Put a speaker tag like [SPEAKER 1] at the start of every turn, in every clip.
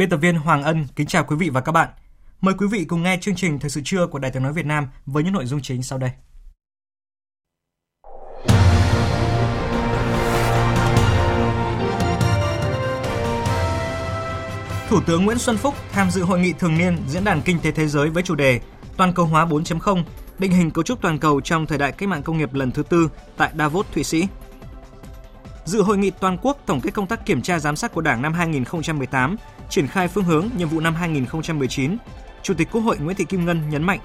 [SPEAKER 1] Biên tập viên Hoàng Ân kính chào quý vị và các bạn. Mời quý vị cùng nghe chương trình Thời sự trưa của Đài Tiếng nói Việt Nam với những nội dung chính sau đây. Thủ tướng Nguyễn Xuân Phúc tham dự hội nghị thường niên Diễn đàn Kinh tế Thế giới với chủ đề Toàn cầu hóa 4.0, định hình cấu trúc toàn cầu trong thời đại cách mạng công nghiệp lần thứ tư tại Davos, Thụy Sĩ. Dự hội nghị toàn quốc tổng kết công tác kiểm tra giám sát của Đảng năm 2018, triển khai phương hướng nhiệm vụ năm 2019, Chủ tịch Quốc hội Nguyễn Thị Kim Ngân nhấn mạnh,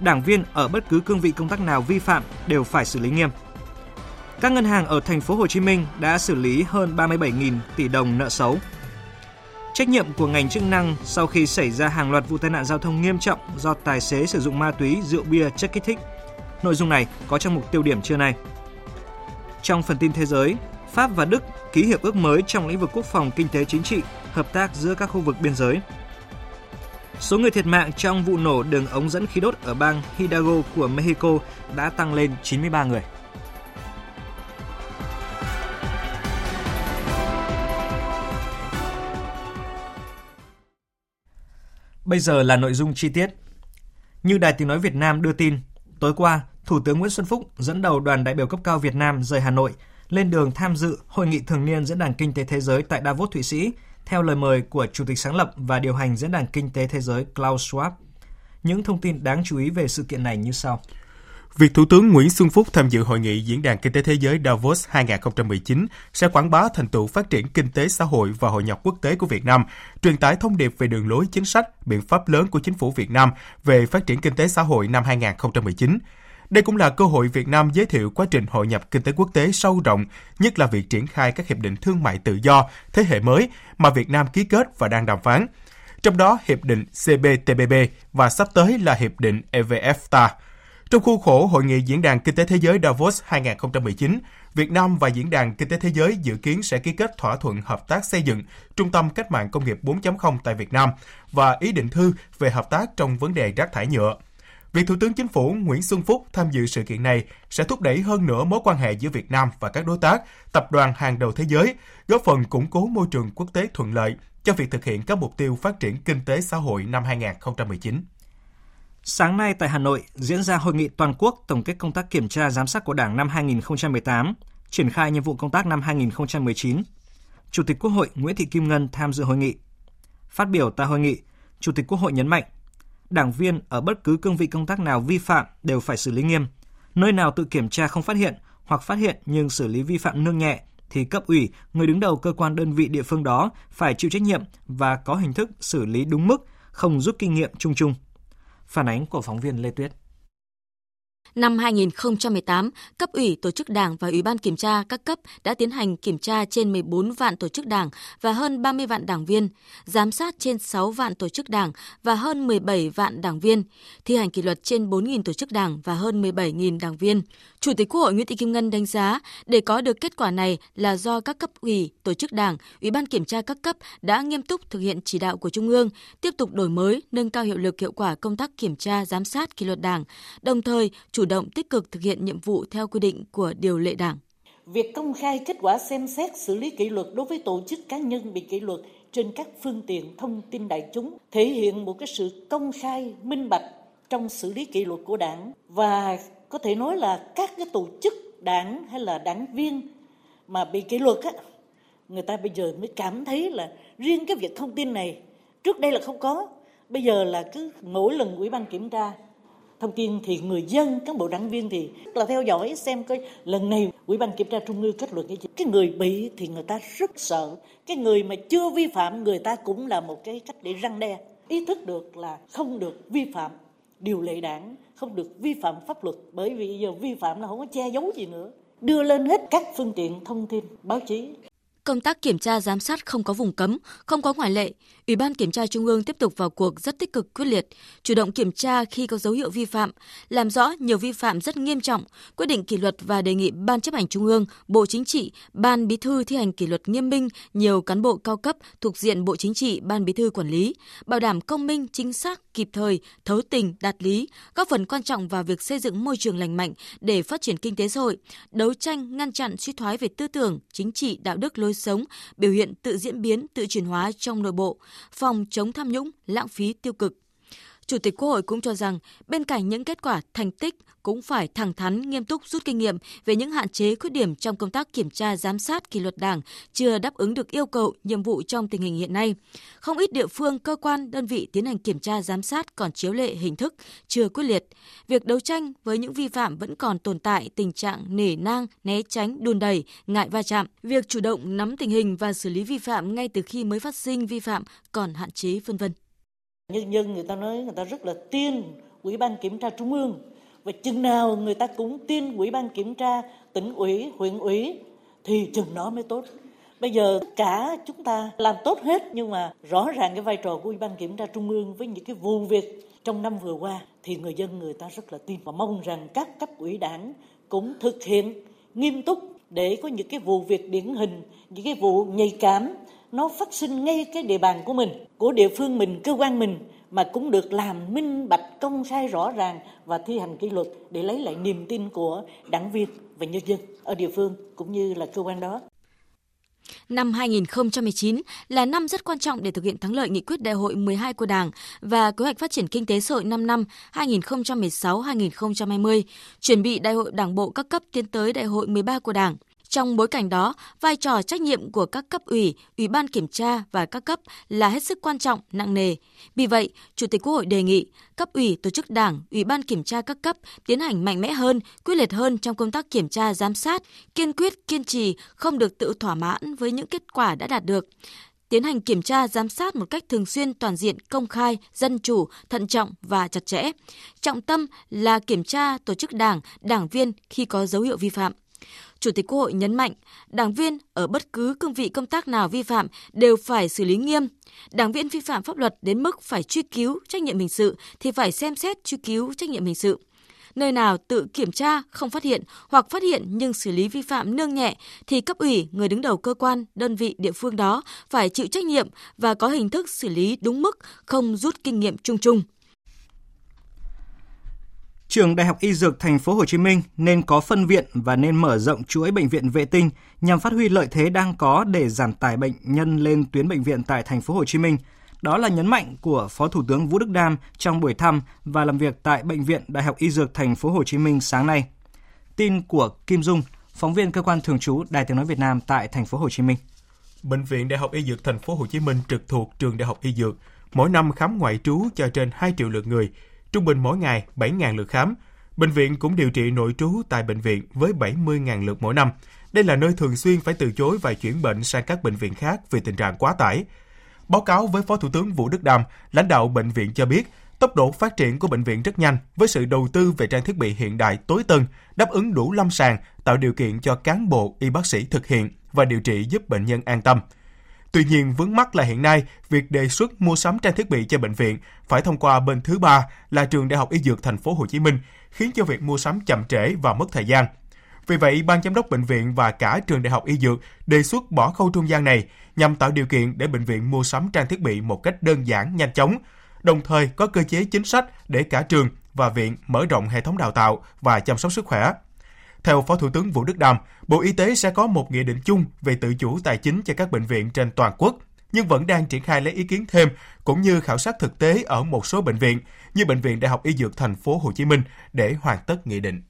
[SPEAKER 1] đảng viên ở bất cứ cương vị công tác nào vi phạm đều phải xử lý nghiêm. Các ngân hàng ở thành phố Hồ Chí Minh đã xử lý hơn 37.000 tỷ đồng nợ xấu. Trách nhiệm của ngành chức năng sau khi xảy ra hàng loạt vụ tai nạn giao thông nghiêm trọng do tài xế sử dụng ma túy, rượu bia, chất kích thích. Nội dung này có trong mục tiêu điểm trưa nay. Trong phần tin thế giới, Pháp và Đức ký hiệp ước mới trong lĩnh vực quốc phòng kinh tế chính trị, hợp tác giữa các khu vực biên giới. Số người thiệt mạng trong vụ nổ đường ống dẫn khí đốt ở bang Hidalgo của Mexico đã tăng lên 93 người. Bây giờ là nội dung chi tiết. Như Đài Tiếng Nói Việt Nam đưa tin, tối qua, Thủ tướng Nguyễn Xuân Phúc dẫn đầu đoàn đại biểu cấp cao Việt Nam rời Hà Nội lên đường tham dự hội nghị thường niên Diễn đàn Kinh tế Thế giới tại Davos, Thụy Sĩ, theo lời mời của Chủ tịch sáng lập và điều hành Diễn đàn Kinh tế Thế giới Klaus Schwab. Những thông tin đáng chú ý về sự kiện này như sau.
[SPEAKER 2] Việc Thủ tướng Nguyễn Xuân Phúc tham dự hội nghị Diễn đàn Kinh tế Thế giới Davos 2019 sẽ quảng bá thành tựu phát triển kinh tế xã hội và hội nhập quốc tế của Việt Nam, truyền tải thông điệp về đường lối chính sách, biện pháp lớn của chính phủ Việt Nam về phát triển kinh tế xã hội năm 2019, đây cũng là cơ hội Việt Nam giới thiệu quá trình hội nhập kinh tế quốc tế sâu rộng, nhất là việc triển khai các hiệp định thương mại tự do thế hệ mới mà Việt Nam ký kết và đang đàm phán. Trong đó, hiệp định CPTPP và sắp tới là hiệp định EVFTA. Trong khuôn khổ Hội nghị Diễn đàn Kinh tế Thế giới Davos 2019, Việt Nam và Diễn đàn Kinh tế Thế giới dự kiến sẽ ký kết thỏa thuận hợp tác xây dựng Trung tâm Cách mạng Công nghiệp 4.0 tại Việt Nam và ý định thư về hợp tác trong vấn đề rác thải nhựa. Việc Thủ tướng Chính phủ Nguyễn Xuân Phúc tham dự sự kiện này sẽ thúc đẩy hơn nữa mối quan hệ giữa Việt Nam và các đối tác, tập đoàn hàng đầu thế giới, góp phần củng cố môi trường quốc tế thuận lợi cho việc thực hiện các mục tiêu phát triển kinh tế xã hội năm 2019.
[SPEAKER 1] Sáng nay tại Hà Nội diễn ra hội nghị toàn quốc tổng kết công tác kiểm tra giám sát của Đảng năm 2018, triển khai nhiệm vụ công tác năm 2019. Chủ tịch Quốc hội Nguyễn Thị Kim Ngân tham dự hội nghị. Phát biểu tại hội nghị, Chủ tịch Quốc hội nhấn mạnh, đảng viên ở bất cứ cương vị công tác nào vi phạm đều phải xử lý nghiêm. Nơi nào tự kiểm tra không phát hiện hoặc phát hiện nhưng xử lý vi phạm nương nhẹ thì cấp ủy, người đứng đầu cơ quan đơn vị địa phương đó phải chịu trách nhiệm và có hình thức xử lý đúng mức, không rút kinh nghiệm chung chung. Phản ánh của phóng viên Lê Tuyết.
[SPEAKER 3] Năm 2018, cấp ủy tổ chức đảng và ủy ban kiểm tra các cấp đã tiến hành kiểm tra trên 14 vạn tổ chức đảng và hơn 30 vạn đảng viên, giám sát trên 6 vạn tổ chức đảng và hơn 17 vạn đảng viên, thi hành kỷ luật trên 4.000 tổ chức đảng và hơn 17.000 đảng viên. Chủ tịch Quốc hội Nguyễn Thị Kim Ngân đánh giá để có được kết quả này là do các cấp ủy, tổ chức đảng, ủy ban kiểm tra các cấp đã nghiêm túc thực hiện chỉ đạo của Trung ương, tiếp tục đổi mới, nâng cao hiệu lực hiệu quả công tác kiểm tra, giám sát kỷ luật đảng, đồng thời chủ động, tích cực thực hiện nhiệm vụ theo quy định của điều lệ đảng.
[SPEAKER 4] Việc công khai kết quả xem xét xử lý kỷ luật đối với tổ chức cá nhân bị kỷ luật trên các phương tiện thông tin đại chúng thể hiện một cái sự công khai, minh bạch trong xử lý kỷ luật của đảng và có thể nói là các cái tổ chức đảng hay là đảng viên mà bị kỷ luật á, người ta bây giờ mới cảm thấy là riêng cái việc thông tin này trước đây là không có, bây giờ là cứ mỗi lần ủy ban kiểm tra thông tin thì người dân cán bộ đảng viên thì là theo dõi xem coi lần này ủy ban kiểm tra trung ương kết luận cái gì. Cái người bị thì người ta rất sợ. Cái người mà chưa vi phạm người ta cũng là một cái cách để răng đe. Ý thức được là không được vi phạm điều lệ đảng không được vi phạm pháp luật bởi vì giờ vi phạm là không có che giấu gì nữa. Đưa lên hết các phương tiện thông tin báo chí.
[SPEAKER 5] Công tác kiểm tra giám sát không có vùng cấm, không có ngoại lệ. Ủy ban Kiểm tra Trung ương tiếp tục vào cuộc rất tích cực quyết liệt, chủ động kiểm tra khi có dấu hiệu vi phạm, làm rõ nhiều vi phạm rất nghiêm trọng, quyết định kỷ luật và đề nghị Ban chấp hành Trung ương, Bộ Chính trị, Ban Bí thư thi hành kỷ luật nghiêm minh nhiều cán bộ cao cấp thuộc diện Bộ Chính trị, Ban Bí thư quản lý, bảo đảm công minh, chính xác, kịp thời, thấu tình, đạt lý, góp phần quan trọng vào việc xây dựng môi trường lành mạnh để phát triển kinh tế xã hội, đấu tranh ngăn chặn suy thoái về tư tưởng, chính trị, đạo đức lối sống, biểu hiện tự diễn biến, tự chuyển hóa trong nội bộ, phòng chống tham nhũng, lãng phí tiêu cực. Chủ tịch Quốc hội cũng cho rằng bên cạnh những kết quả thành tích cũng phải thẳng thắn nghiêm túc rút kinh nghiệm về những hạn chế khuyết điểm trong công tác kiểm tra giám sát kỷ luật Đảng chưa đáp ứng được yêu cầu nhiệm vụ trong tình hình hiện nay. Không ít địa phương, cơ quan, đơn vị tiến hành kiểm tra giám sát còn chiếu lệ hình thức chưa quyết liệt. Việc đấu tranh với những vi phạm vẫn còn tồn tại tình trạng nể nang, né tránh, đùn đẩy, ngại va chạm. Việc chủ động nắm tình hình và xử lý vi phạm ngay từ khi mới phát sinh vi phạm còn hạn chế vân vân.
[SPEAKER 4] Nhân dân người ta nói người ta rất là tin Ủy ban Kiểm tra Trung ương và chừng nào người ta cũng tin Ủy ban Kiểm tra tỉnh ủy, huyện ủy thì chừng đó mới tốt. Bây giờ tất cả chúng ta làm tốt hết nhưng mà rõ ràng cái vai trò của Ủy ban Kiểm tra Trung ương với những cái vụ việc trong năm vừa qua thì người dân người ta rất là tin và mong rằng các cấp ủy đảng cũng thực hiện nghiêm túc để có những cái vụ việc điển hình, những cái vụ nhạy cảm nó phát sinh ngay cái địa bàn của mình, của địa phương mình, cơ quan mình mà cũng được làm minh bạch công khai rõ ràng và thi hành kỷ luật để lấy lại niềm tin của đảng viên và nhân dân ở địa phương cũng như là cơ quan đó.
[SPEAKER 5] Năm 2019 là năm rất quan trọng để thực hiện thắng lợi nghị quyết đại hội 12 của Đảng và kế hoạch phát triển kinh tế xã hội 5 năm 2016-2020, chuẩn bị đại hội Đảng bộ các cấp tiến tới đại hội 13 của Đảng. Trong bối cảnh đó, vai trò trách nhiệm của các cấp ủy, ủy ban kiểm tra và các cấp là hết sức quan trọng, nặng nề. Vì vậy, Chủ tịch Quốc hội đề nghị cấp ủy, tổ chức đảng, ủy ban kiểm tra các cấp tiến hành mạnh mẽ hơn, quyết liệt hơn trong công tác kiểm tra giám sát, kiên quyết, kiên trì, không được tự thỏa mãn với những kết quả đã đạt được. Tiến hành kiểm tra giám sát một cách thường xuyên toàn diện công khai dân chủ thận trọng và chặt chẽ. Trọng tâm là kiểm tra tổ chức đảng đảng viên khi có dấu hiệu vi phạm. Chủ tịch Quốc hội nhấn mạnh, đảng viên ở bất cứ cương vị công tác nào vi phạm đều phải xử lý nghiêm. Đảng viên vi phạm pháp luật đến mức phải truy cứu trách nhiệm hình sự thì phải xem xét truy cứu trách nhiệm hình sự. Nơi nào tự kiểm tra không phát hiện hoặc phát hiện nhưng xử lý vi phạm nương nhẹ thì cấp ủy, người đứng đầu cơ quan, đơn vị địa phương đó phải chịu trách nhiệm và có hình thức xử lý đúng mức, không rút kinh nghiệm chung chung.
[SPEAKER 1] Trường Đại học Y Dược Thành phố Hồ Chí Minh nên có phân viện và nên mở rộng chuỗi bệnh viện vệ tinh nhằm phát huy lợi thế đang có để giảm tải bệnh nhân lên tuyến bệnh viện tại Thành phố Hồ Chí Minh. Đó là nhấn mạnh của Phó Thủ tướng Vũ Đức Đam trong buổi thăm và làm việc tại Bệnh viện Đại học Y Dược Thành phố Hồ Chí Minh sáng nay. Tin của Kim Dung, phóng viên cơ quan thường trú Đài Tiếng nói Việt Nam tại Thành phố Hồ Chí Minh.
[SPEAKER 2] Bệnh viện Đại học Y Dược Thành phố Hồ Chí Minh trực thuộc Trường Đại học Y Dược mỗi năm khám ngoại trú cho trên 2 triệu lượt người, trung bình mỗi ngày 7.000 lượt khám. Bệnh viện cũng điều trị nội trú tại bệnh viện với 70.000 lượt mỗi năm. Đây là nơi thường xuyên phải từ chối và chuyển bệnh sang các bệnh viện khác vì tình trạng quá tải. Báo cáo với Phó Thủ tướng Vũ Đức Đam, lãnh đạo bệnh viện cho biết, tốc độ phát triển của bệnh viện rất nhanh với sự đầu tư về trang thiết bị hiện đại tối tân, đáp ứng đủ lâm sàng, tạo điều kiện cho cán bộ, y bác sĩ thực hiện và điều trị giúp bệnh nhân an tâm. Tuy nhiên, vướng mắt là hiện nay, việc đề xuất mua sắm trang thiết bị cho bệnh viện phải thông qua bên thứ ba là trường Đại học Y Dược Thành phố Hồ Chí Minh, khiến cho việc mua sắm chậm trễ và mất thời gian. Vì vậy, ban giám đốc bệnh viện và cả trường Đại học Y Dược đề xuất bỏ khâu trung gian này nhằm tạo điều kiện để bệnh viện mua sắm trang thiết bị một cách đơn giản, nhanh chóng, đồng thời có cơ chế chính sách để cả trường và viện mở rộng hệ thống đào tạo và chăm sóc sức khỏe. Theo Phó Thủ tướng Vũ Đức Đam, Bộ Y tế sẽ có một nghị định chung về tự chủ tài chính cho các bệnh viện trên toàn quốc, nhưng vẫn đang triển khai lấy ý kiến thêm cũng như khảo sát thực tế ở một số bệnh viện như bệnh viện Đại học Y Dược Thành phố Hồ Chí Minh để hoàn tất nghị định.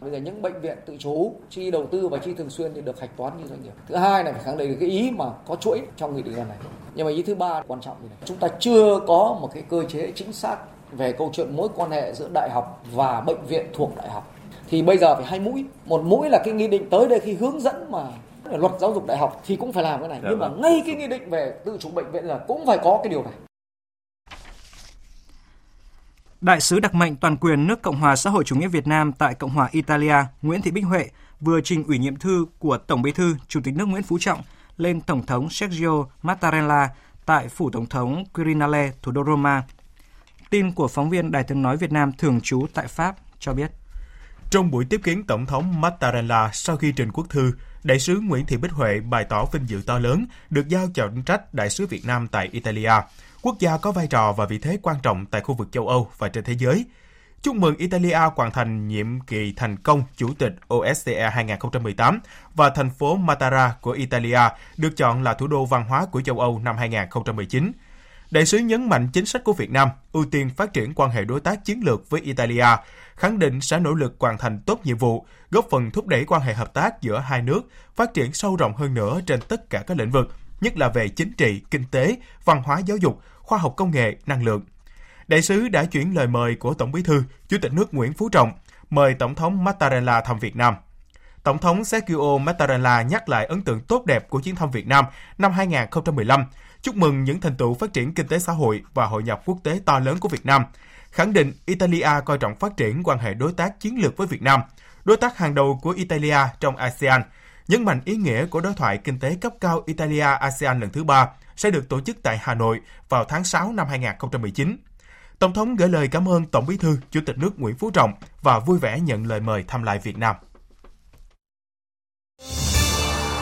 [SPEAKER 6] Bây giờ những bệnh viện tự chủ chi đầu tư và chi thường xuyên thì được hạch toán như doanh nghiệp. Thứ hai là phải khẳng định cái ý mà có chuỗi trong nghị định này. Nhưng mà ý thứ ba quan trọng như này, chúng ta chưa có một cái cơ chế chính xác về câu chuyện mối quan hệ giữa đại học và bệnh viện thuộc đại học. Thì bây giờ phải hai mũi. Một mũi là cái nghị định tới đây khi hướng dẫn mà luật giáo dục đại học thì cũng phải làm cái này. Dạ Nhưng mà vâng. ngay cái nghị định về tự chủ bệnh viện là cũng phải có cái điều này.
[SPEAKER 1] Đại sứ đặc mệnh toàn quyền nước Cộng hòa xã hội chủ nghĩa Việt Nam tại Cộng hòa Italia Nguyễn Thị Bích Huệ vừa trình ủy nhiệm thư của Tổng Bí thư Chủ tịch nước Nguyễn Phú Trọng lên Tổng thống Sergio Mattarella tại phủ Tổng thống Quirinale, thủ đô Roma. Tin của phóng viên Đài tiếng nói Việt Nam thường trú tại Pháp cho biết.
[SPEAKER 2] Trong buổi tiếp kiến Tổng thống Mattarella sau khi trình quốc thư, Đại sứ Nguyễn Thị Bích Huệ bày tỏ vinh dự to lớn được giao trọng trách Đại sứ Việt Nam tại Italia, quốc gia có vai trò và vị thế quan trọng tại khu vực châu Âu và trên thế giới. Chúc mừng Italia hoàn thành nhiệm kỳ thành công Chủ tịch OSCE 2018 và thành phố Matara của Italia được chọn là thủ đô văn hóa của châu Âu năm 2019. Đại sứ nhấn mạnh chính sách của Việt Nam ưu tiên phát triển quan hệ đối tác chiến lược với Italia, khẳng định sẽ nỗ lực hoàn thành tốt nhiệm vụ, góp phần thúc đẩy quan hệ hợp tác giữa hai nước phát triển sâu rộng hơn nữa trên tất cả các lĩnh vực, nhất là về chính trị, kinh tế, văn hóa giáo dục, khoa học công nghệ, năng lượng. Đại sứ đã chuyển lời mời của Tổng Bí thư, Chủ tịch nước Nguyễn Phú Trọng mời Tổng thống Mattarella thăm Việt Nam. Tổng thống Sergio Mattarella nhắc lại ấn tượng tốt đẹp của chuyến thăm Việt Nam năm 2015, chúc mừng những thành tựu phát triển kinh tế xã hội và hội nhập quốc tế to lớn của Việt Nam, khẳng định Italia coi trọng phát triển quan hệ đối tác chiến lược với Việt Nam, đối tác hàng đầu của Italia trong ASEAN, nhấn mạnh ý nghĩa của đối thoại kinh tế cấp cao Italia-ASEAN lần thứ ba sẽ được tổ chức tại Hà Nội vào tháng 6 năm 2019. Tổng thống gửi lời cảm ơn Tổng Bí thư, Chủ tịch nước Nguyễn Phú Trọng và vui vẻ nhận lời mời thăm lại Việt Nam.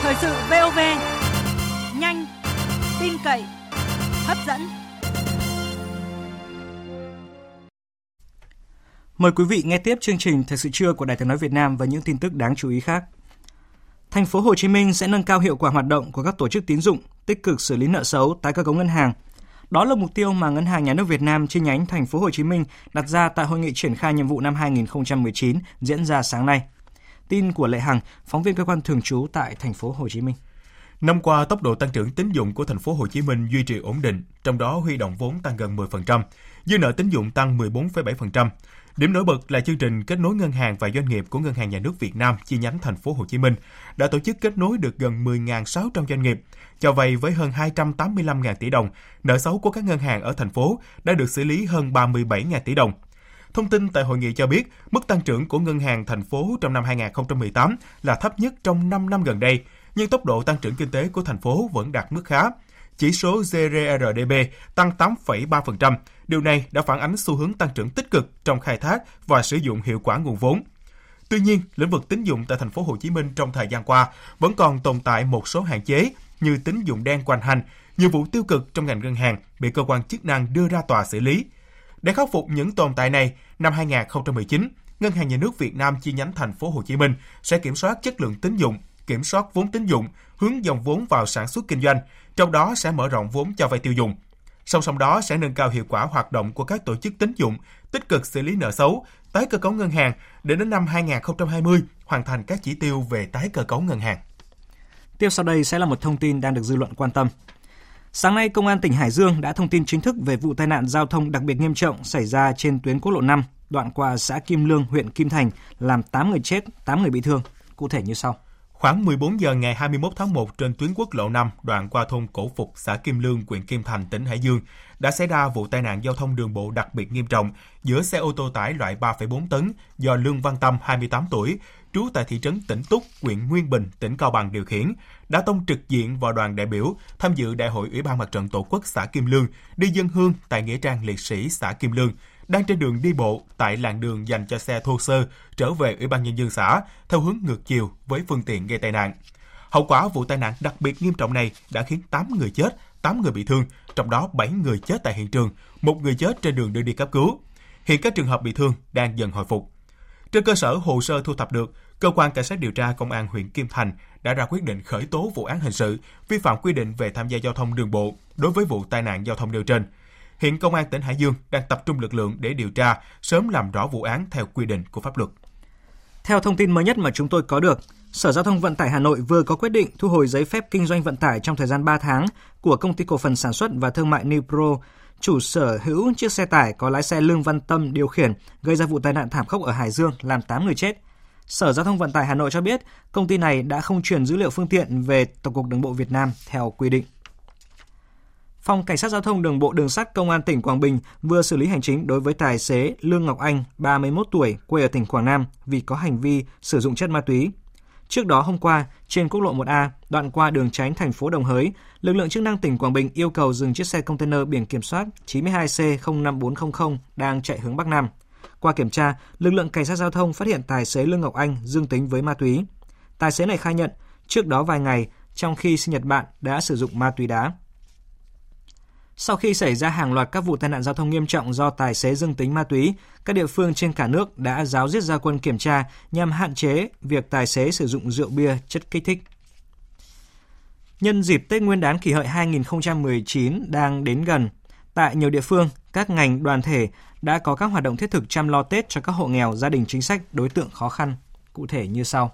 [SPEAKER 7] Thời sự VOV, tin cậy, hấp dẫn.
[SPEAKER 1] Mời quý vị nghe tiếp chương trình Thời sự trưa của Đài Tiếng nói Việt Nam và những tin tức đáng chú ý khác. Thành phố Hồ Chí Minh sẽ nâng cao hiệu quả hoạt động của các tổ chức tín dụng, tích cực xử lý nợ xấu, tái cơ cấu ngân hàng, đó là mục tiêu mà Ngân hàng Nhà nước Việt Nam chi nhánh thành phố Hồ Chí Minh đặt ra tại hội nghị triển khai nhiệm vụ năm 2019 diễn ra sáng nay. Tin của Lệ Hằng, phóng viên cơ quan thường trú tại thành phố Hồ Chí Minh.
[SPEAKER 2] Năm qua, tốc độ tăng trưởng tín dụng của thành phố Hồ Chí Minh duy trì ổn định, trong đó huy động vốn tăng gần 10%, dư nợ tín dụng tăng 14,7%. Điểm nổi bật là chương trình kết nối ngân hàng và doanh nghiệp của Ngân hàng Nhà nước Việt Nam chi nhánh thành phố Hồ Chí Minh đã tổ chức kết nối được gần 10.600 doanh nghiệp, cho vay với hơn 285.000 tỷ đồng. Nợ xấu của các ngân hàng ở thành phố đã được xử lý hơn 37.000 tỷ đồng. Thông tin tại hội nghị cho biết, mức tăng trưởng của ngân hàng thành phố trong năm 2018 là thấp nhất trong 5 năm gần đây, nhưng tốc độ tăng trưởng kinh tế của thành phố vẫn đạt mức khá. Chỉ số GRDP tăng 8,3%. Điều này đã phản ánh xu hướng tăng trưởng tích cực trong khai thác và sử dụng hiệu quả nguồn vốn. Tuy nhiên, lĩnh vực tín dụng tại thành phố Hồ Chí Minh trong thời gian qua vẫn còn tồn tại một số hạn chế như tín dụng đen quanh hành, nhiều vụ tiêu cực trong ngành ngân hàng bị cơ quan chức năng đưa ra tòa xử lý. Để khắc phục những tồn tại này, năm 2019, Ngân hàng Nhà nước Việt Nam chi nhánh thành phố Hồ Chí Minh sẽ kiểm soát chất lượng tín dụng, kiểm soát vốn tín dụng, hướng dòng vốn vào sản xuất kinh doanh, trong đó sẽ mở rộng vốn cho vay tiêu dùng. Song song đó sẽ nâng cao hiệu quả hoạt động của các tổ chức tín dụng, tích cực xử lý nợ xấu, tái cơ cấu ngân hàng để đến năm 2020 hoàn thành các chỉ tiêu về tái cơ cấu ngân hàng.
[SPEAKER 1] Tiếp sau đây sẽ là một thông tin đang được dư luận quan tâm. Sáng nay, Công an tỉnh Hải Dương đã thông tin chính thức về vụ tai nạn giao thông đặc biệt nghiêm trọng xảy ra trên tuyến quốc lộ 5, đoạn qua xã Kim Lương, huyện Kim Thành, làm 8 người chết, 8 người bị thương. Cụ thể như sau.
[SPEAKER 2] Khoảng 14 giờ ngày 21 tháng 1 trên tuyến quốc lộ 5 đoạn qua thôn Cổ Phục, xã Kim Lương, huyện Kim Thành, tỉnh Hải Dương đã xảy ra vụ tai nạn giao thông đường bộ đặc biệt nghiêm trọng giữa xe ô tô tải loại 3,4 tấn do Lương Văn Tâm, 28 tuổi, trú tại thị trấn Tỉnh Túc, huyện Nguyên Bình, tỉnh Cao Bằng điều khiển, đã tông trực diện vào đoàn đại biểu tham dự Đại hội Ủy ban Mặt trận Tổ quốc xã Kim Lương đi dân hương tại nghĩa trang liệt sĩ xã Kim Lương đang trên đường đi bộ tại làn đường dành cho xe thô sơ trở về Ủy ban Nhân dân xã theo hướng ngược chiều với phương tiện gây tai nạn. Hậu quả vụ tai nạn đặc biệt nghiêm trọng này đã khiến 8 người chết, 8 người bị thương, trong đó 7 người chết tại hiện trường, một người chết trên đường đưa đi cấp cứu. Hiện các trường hợp bị thương đang dần hồi phục. Trên cơ sở hồ sơ thu thập được, cơ quan cảnh sát điều tra công an huyện Kim Thành đã ra quyết định khởi tố vụ án hình sự vi phạm quy định về tham gia giao thông đường bộ đối với vụ tai nạn giao thông nêu trên. Hiện công an tỉnh Hải Dương đang tập trung lực lượng để điều tra, sớm làm rõ vụ án theo quy định của pháp luật.
[SPEAKER 1] Theo thông tin mới nhất mà chúng tôi có được, Sở Giao thông Vận tải Hà Nội vừa có quyết định thu hồi giấy phép kinh doanh vận tải trong thời gian 3 tháng của công ty cổ phần sản xuất và thương mại Nipro chủ sở hữu chiếc xe tải có lái xe Lương Văn Tâm điều khiển gây ra vụ tai nạn thảm khốc ở Hải Dương làm 8 người chết. Sở Giao thông Vận tải Hà Nội cho biết công ty này đã không truyền dữ liệu phương tiện về Tổng cục Đường bộ Việt Nam theo quy định. Phòng Cảnh sát Giao thông Đường bộ Đường sắt Công an tỉnh Quảng Bình vừa xử lý hành chính đối với tài xế Lương Ngọc Anh, 31 tuổi, quê ở tỉnh Quảng Nam vì có hành vi sử dụng chất ma túy. Trước đó hôm qua, trên quốc lộ 1A, đoạn qua đường tránh thành phố Đồng Hới, lực lượng chức năng tỉnh Quảng Bình yêu cầu dừng chiếc xe container biển kiểm soát 92C05400 đang chạy hướng Bắc Nam. Qua kiểm tra, lực lượng cảnh sát giao thông phát hiện tài xế Lương Ngọc Anh dương tính với ma túy. Tài xế này khai nhận, trước đó vài ngày, trong khi sinh nhật bạn đã sử dụng ma túy đá. Sau khi xảy ra hàng loạt các vụ tai nạn giao thông nghiêm trọng do tài xế dương tính ma túy, các địa phương trên cả nước đã giáo diết gia quân kiểm tra nhằm hạn chế việc tài xế sử dụng rượu bia, chất kích thích. Nhân dịp Tết Nguyên đán kỷ hợi 2019 đang đến gần, tại nhiều địa phương, các ngành đoàn thể đã có các hoạt động thiết thực chăm lo Tết cho các hộ nghèo, gia đình chính sách, đối tượng khó khăn. Cụ thể như sau.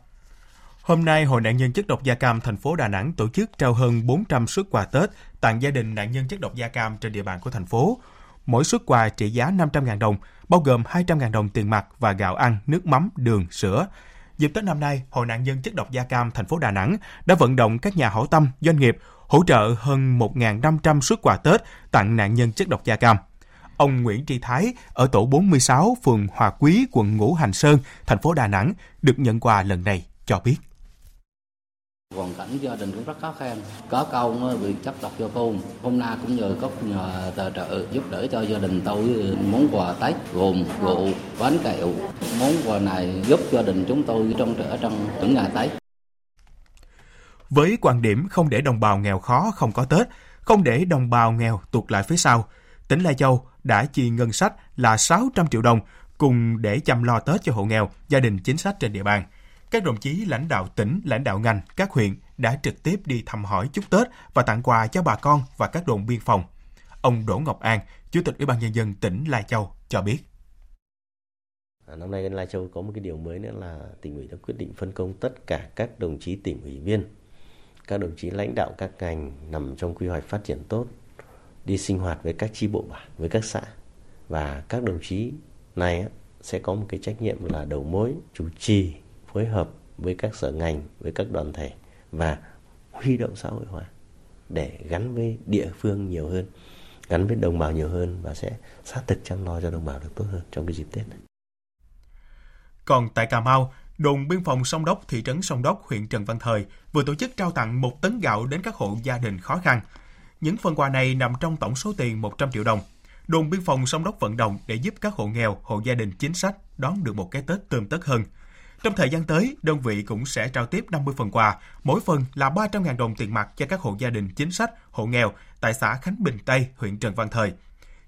[SPEAKER 2] Hôm nay, Hội nạn nhân chất độc da cam thành phố Đà Nẵng tổ chức trao hơn 400 suất quà Tết tặng gia đình nạn nhân chất độc da cam trên địa bàn của thành phố. Mỗi suất quà trị giá 500.000 đồng, bao gồm 200.000 đồng tiền mặt và gạo ăn, nước mắm, đường, sữa. Dịp Tết năm nay, Hội nạn nhân chất độc da cam thành phố Đà Nẵng đã vận động các nhà hảo tâm, doanh nghiệp hỗ trợ hơn 1.500 suất quà Tết tặng nạn nhân chất độc da cam. Ông Nguyễn Tri Thái ở tổ 46, phường Hòa Quý, quận Ngũ Hành Sơn, thành phố Đà Nẵng được nhận quà lần này cho biết.
[SPEAKER 8] Hoàn cảnh gia đình cũng rất khó khăn, có công bị chất độc do côn. Hôm nay cũng nhờ có nhờ tờ trợ giúp đỡ cho gia đình tôi ờ, món quà Tết gồm rượu, bánh kẹo. Món quà này giúp gia đình chúng tôi trong trở trong những ngày Tết.
[SPEAKER 2] Với quan điểm không để đồng bào nghèo khó không có Tết, không để đồng bào nghèo tụt lại phía sau, tỉnh Lai Châu đã chi ngân sách là 600 triệu đồng cùng để chăm lo Tết cho hộ nghèo, gia đình chính sách trên địa bàn. Các đồng chí lãnh đạo tỉnh, lãnh đạo ngành, các huyện đã trực tiếp đi thăm hỏi chúc Tết và tặng quà cho bà con và các đồn biên phòng. Ông Đỗ Ngọc An, Chủ tịch Ủy ban Nhân dân tỉnh Lai Châu cho biết.
[SPEAKER 9] À, năm nay Lai Châu có một cái điều mới nữa là tỉnh ủy đã quyết định phân công tất cả các đồng chí tỉnh ủy viên, các đồng chí lãnh đạo các ngành nằm trong quy hoạch phát triển tốt đi sinh hoạt với các chi bộ bản, với các xã và các đồng chí này sẽ có một cái trách nhiệm là đầu mối chủ trì phối hợp với các sở ngành với các đoàn thể và huy động xã hội hóa để gắn với địa phương nhiều hơn gắn với đồng bào nhiều hơn và sẽ sát thực chăm lo cho đồng bào được tốt hơn trong cái dịp Tết này.
[SPEAKER 2] Còn tại Cà Mau, đồn biên phòng Sông Đốc, thị trấn Sông Đốc, huyện Trần Văn Thời vừa tổ chức trao tặng một tấn gạo đến các hộ gia đình khó khăn. Những phần quà này nằm trong tổng số tiền 100 triệu đồng. Đồn biên phòng Sông Đốc vận động để giúp các hộ nghèo, hộ gia đình chính sách đón được một cái Tết tươm tất hơn. Trong thời gian tới, đơn vị cũng sẽ trao tiếp 50 phần quà, mỗi phần là 300.000 đồng tiền mặt cho các hộ gia đình chính sách, hộ nghèo tại xã Khánh Bình Tây, huyện Trần Văn Thời.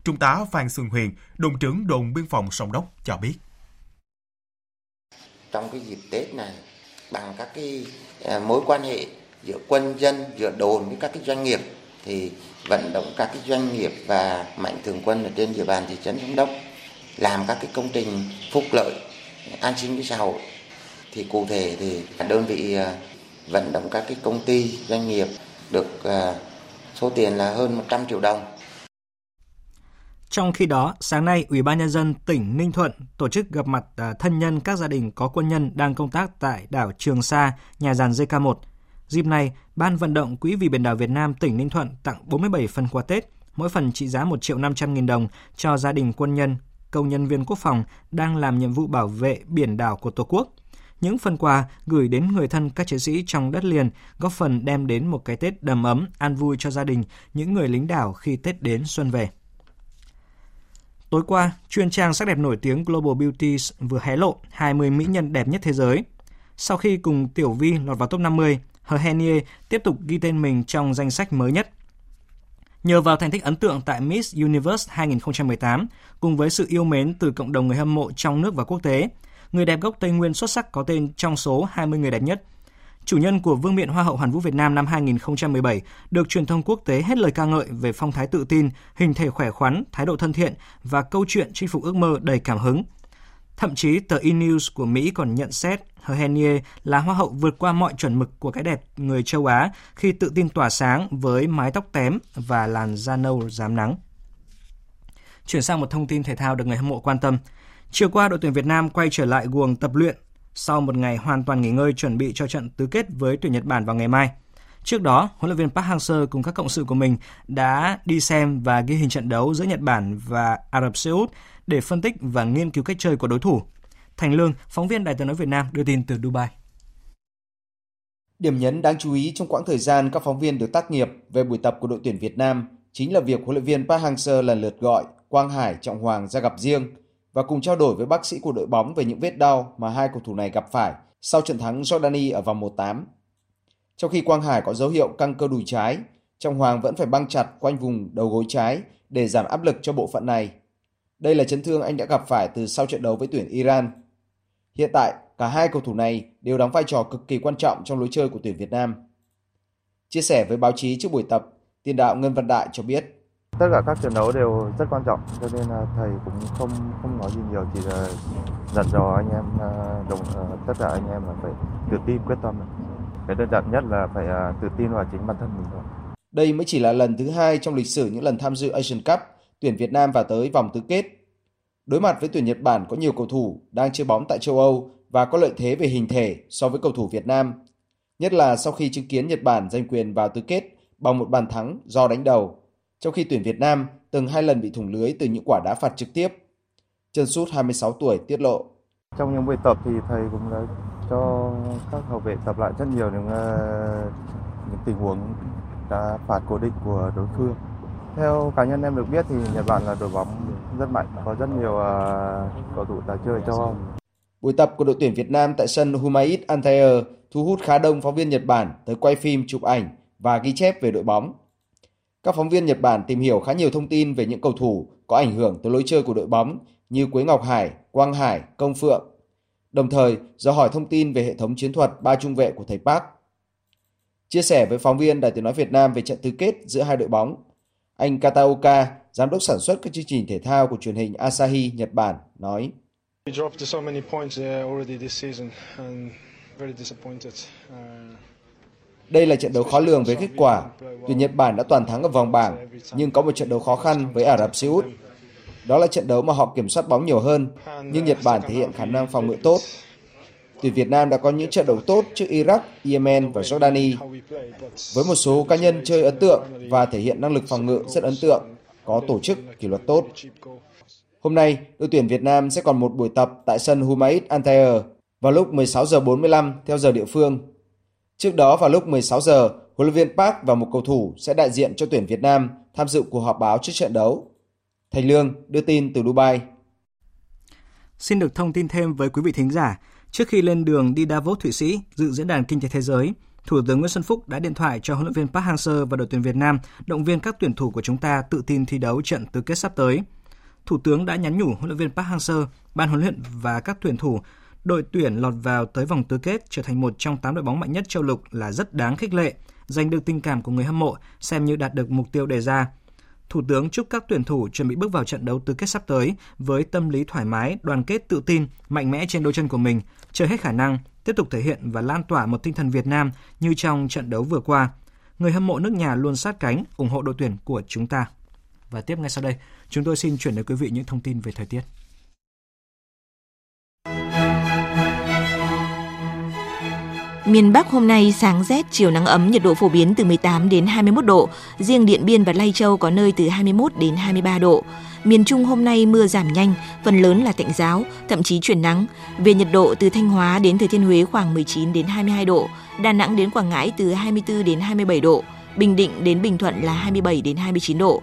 [SPEAKER 2] Trung tá Phan Xuân Huyền, đồn trưởng đồn biên phòng Sông Đốc cho biết.
[SPEAKER 10] Trong cái dịp Tết này, bằng các cái à, mối quan hệ giữa quân dân, giữa đồn với các cái doanh nghiệp thì vận động các cái doanh nghiệp và mạnh thường quân ở trên địa bàn thị trấn Sông Đốc làm các cái công trình phúc lợi an sinh với xã hội thì cụ thể thì đơn vị à, vận động các cái công ty doanh nghiệp được à, số tiền là hơn 100 triệu đồng.
[SPEAKER 1] Trong khi đó, sáng nay, Ủy ban Nhân dân tỉnh Ninh Thuận tổ chức gặp mặt à, thân nhân các gia đình có quân nhân đang công tác tại đảo Trường Sa, nhà giàn JK1. Dịp này, Ban vận động Quỹ vì biển đảo Việt Nam tỉnh Ninh Thuận tặng 47 phần quà Tết, mỗi phần trị giá 1 triệu 500 nghìn đồng cho gia đình quân nhân, công nhân viên quốc phòng đang làm nhiệm vụ bảo vệ biển đảo của Tổ quốc – những phần quà gửi đến người thân các chiến sĩ trong đất liền góp phần đem đến một cái Tết đầm ấm, an vui cho gia đình những người lính đảo khi Tết đến xuân về. Tối qua, chuyên trang sắc đẹp nổi tiếng Global Beauties vừa hé lộ 20 mỹ nhân đẹp nhất thế giới. Sau khi cùng Tiểu Vi lọt vào top 50, Hờ Henie tiếp tục ghi tên mình trong danh sách mới nhất. Nhờ vào thành tích ấn tượng tại Miss Universe 2018, cùng với sự yêu mến từ cộng đồng người hâm mộ trong nước và quốc tế, người đẹp gốc Tây Nguyên xuất sắc có tên trong số 20 người đẹp nhất. Chủ nhân của Vương miện Hoa hậu Hoàn vũ Việt Nam năm 2017 được truyền thông quốc tế hết lời ca ngợi về phong thái tự tin, hình thể khỏe khoắn, thái độ thân thiện và câu chuyện chinh phục ước mơ đầy cảm hứng. Thậm chí tờ E-News của Mỹ còn nhận xét Henie là hoa hậu vượt qua mọi chuẩn mực của cái đẹp người châu Á khi tự tin tỏa sáng với mái tóc tém và làn da nâu rám nắng. Chuyển sang một thông tin thể thao được người hâm mộ quan tâm. Chiều qua, đội tuyển Việt Nam quay trở lại guồng tập luyện sau một ngày hoàn toàn nghỉ ngơi chuẩn bị cho trận tứ kết với tuyển Nhật Bản vào ngày mai. Trước đó, huấn luyện viên Park Hang-seo cùng các cộng sự của mình đã đi xem và ghi hình trận đấu giữa Nhật Bản và Ả Rập Xê Út để phân tích và nghiên cứu cách chơi của đối thủ. Thành Lương, phóng viên Đài tiếng nói Việt Nam đưa tin từ Dubai.
[SPEAKER 11] Điểm nhấn đáng chú ý trong quãng thời gian các phóng viên được tác nghiệp về buổi tập của đội tuyển Việt Nam chính là việc huấn luyện viên Park Hang-seo lần lượt gọi Quang Hải, Trọng Hoàng ra gặp riêng và cùng trao đổi với bác sĩ của đội bóng về những vết đau mà hai cầu thủ này gặp phải sau trận thắng Jordani ở vòng 1-8. Trong khi Quang Hải có dấu hiệu căng cơ đùi trái, Trọng Hoàng vẫn phải băng chặt quanh vùng đầu gối trái để giảm áp lực cho bộ phận này. Đây là chấn thương anh đã gặp phải từ sau trận đấu với tuyển Iran. Hiện tại, cả hai cầu thủ này đều đóng vai trò cực kỳ quan trọng trong lối chơi của tuyển Việt Nam. Chia sẻ với báo chí trước buổi tập, tiền đạo Ngân Văn Đại cho biết.
[SPEAKER 12] Tất cả các trận đấu đều rất quan trọng, cho nên là thầy cũng không không nói gì nhiều, chỉ là dặn dò anh em à, đồng à, tất cả anh em là phải tự tin quyết tâm. Cái đơn giản nhất là phải à, tự tin vào chính bản thân mình thôi.
[SPEAKER 11] Đây mới chỉ là lần thứ hai trong lịch sử những lần tham dự Asian Cup, tuyển Việt Nam vào tới vòng tứ kết. Đối mặt với tuyển Nhật Bản có nhiều cầu thủ đang chơi bóng tại châu Âu và có lợi thế về hình thể so với cầu thủ Việt Nam. Nhất là sau khi chứng kiến Nhật Bản giành quyền vào tứ kết bằng một bàn thắng do đánh đầu, trong khi tuyển Việt Nam từng hai lần bị thủng lưới từ những quả đá phạt trực tiếp. Trần Sút 26 tuổi tiết lộ.
[SPEAKER 12] Trong những buổi tập thì thầy cũng đã cho các hậu vệ tập lại rất nhiều những uh, những tình huống đá phạt cố định của đối phương. Theo cá nhân em được biết thì Nhật Bản là đội bóng rất mạnh, có rất nhiều uh, cầu thủ tài chơi châu Âu.
[SPEAKER 11] Buổi tập của đội tuyển Việt Nam tại sân Humayit Antalya thu hút khá đông phóng viên Nhật Bản tới quay phim, chụp ảnh và ghi chép về đội bóng. Các phóng viên Nhật Bản tìm hiểu khá nhiều thông tin về những cầu thủ có ảnh hưởng tới lối chơi của đội bóng như Quế Ngọc Hải, Quang Hải, Công Phượng. Đồng thời, do hỏi thông tin về hệ thống chiến thuật ba trung vệ của thầy Park. Chia sẻ với phóng viên Đài Tiếng Nói Việt Nam về trận tứ kết giữa hai đội bóng, anh Kataoka, giám đốc sản xuất các chương trình thể thao của truyền hình Asahi Nhật Bản, nói đây là trận đấu khó lường với kết quả. Tuyển Nhật Bản đã toàn thắng ở vòng bảng, nhưng có một trận đấu khó khăn với Ả Rập Xê Út. Đó là trận đấu mà họ kiểm soát bóng nhiều hơn, nhưng Nhật Bản thể hiện khả năng phòng ngự tốt. Tuyển Việt Nam đã có những trận đấu tốt trước Iraq, Yemen và Jordani. Với một số cá nhân chơi ấn tượng và thể hiện năng lực phòng ngự rất ấn tượng, có tổ chức, kỷ luật tốt. Hôm nay, đội tuyển Việt Nam sẽ còn một buổi tập tại sân Humayit Antalya vào lúc 16 giờ 45 theo giờ địa phương. Trước đó vào lúc 16 giờ, huấn luyện viên Park và một cầu thủ sẽ đại diện cho tuyển Việt Nam tham dự cuộc họp báo trước trận đấu. Thành Lương đưa tin từ Dubai.
[SPEAKER 1] Xin được thông tin thêm với quý vị thính giả, trước khi lên đường đi Davos Thụy Sĩ dự diễn đàn kinh tế thế giới, Thủ tướng Nguyễn Xuân Phúc đã điện thoại cho huấn luyện viên Park Hang-seo và đội tuyển Việt Nam động viên các tuyển thủ của chúng ta tự tin thi đấu trận tứ kết sắp tới. Thủ tướng đã nhắn nhủ huấn luyện viên Park Hang-seo, ban huấn luyện và các tuyển thủ đội tuyển lọt vào tới vòng tứ kết trở thành một trong 8 đội bóng mạnh nhất châu lục là rất đáng khích lệ, giành được tình cảm của người hâm mộ, xem như đạt được mục tiêu đề ra. Thủ tướng chúc các tuyển thủ chuẩn bị bước vào trận đấu tứ kết sắp tới với tâm lý thoải mái, đoàn kết tự tin, mạnh mẽ trên đôi chân của mình, chơi hết khả năng, tiếp tục thể hiện và lan tỏa một tinh thần Việt Nam như trong trận đấu vừa qua. Người hâm mộ nước nhà luôn sát cánh, ủng hộ đội tuyển của chúng ta. Và tiếp ngay sau đây, chúng tôi xin chuyển đến quý vị những thông tin về thời tiết.
[SPEAKER 3] Miền Bắc hôm nay sáng rét, chiều nắng ấm, nhiệt độ phổ biến từ 18 đến 21 độ. Riêng Điện Biên và Lai Châu có nơi từ 21 đến 23 độ. Miền Trung hôm nay mưa giảm nhanh, phần lớn là tạnh giáo, thậm chí chuyển nắng. Về nhiệt độ từ Thanh Hóa đến Thừa Thiên Huế khoảng 19 đến 22 độ, Đà Nẵng đến Quảng Ngãi từ 24 đến 27 độ, Bình Định đến Bình Thuận là 27 đến 29 độ.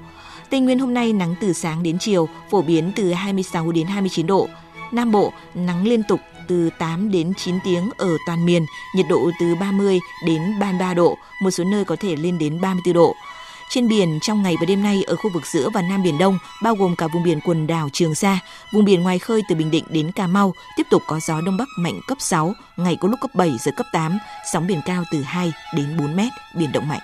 [SPEAKER 3] Tây Nguyên hôm nay nắng từ sáng đến chiều, phổ biến từ 26 đến 29 độ. Nam Bộ nắng liên tục từ 8 đến 9 tiếng ở toàn miền, nhiệt độ từ 30 đến 33 độ, một số nơi có thể lên đến 34 độ. Trên biển, trong ngày và đêm nay ở khu vực giữa và Nam Biển Đông, bao gồm cả vùng biển quần đảo Trường Sa, vùng biển ngoài khơi từ Bình Định đến Cà Mau, tiếp tục có gió Đông Bắc mạnh cấp 6, ngày có lúc cấp 7, giật cấp 8, sóng biển cao từ 2 đến 4 mét, biển động mạnh.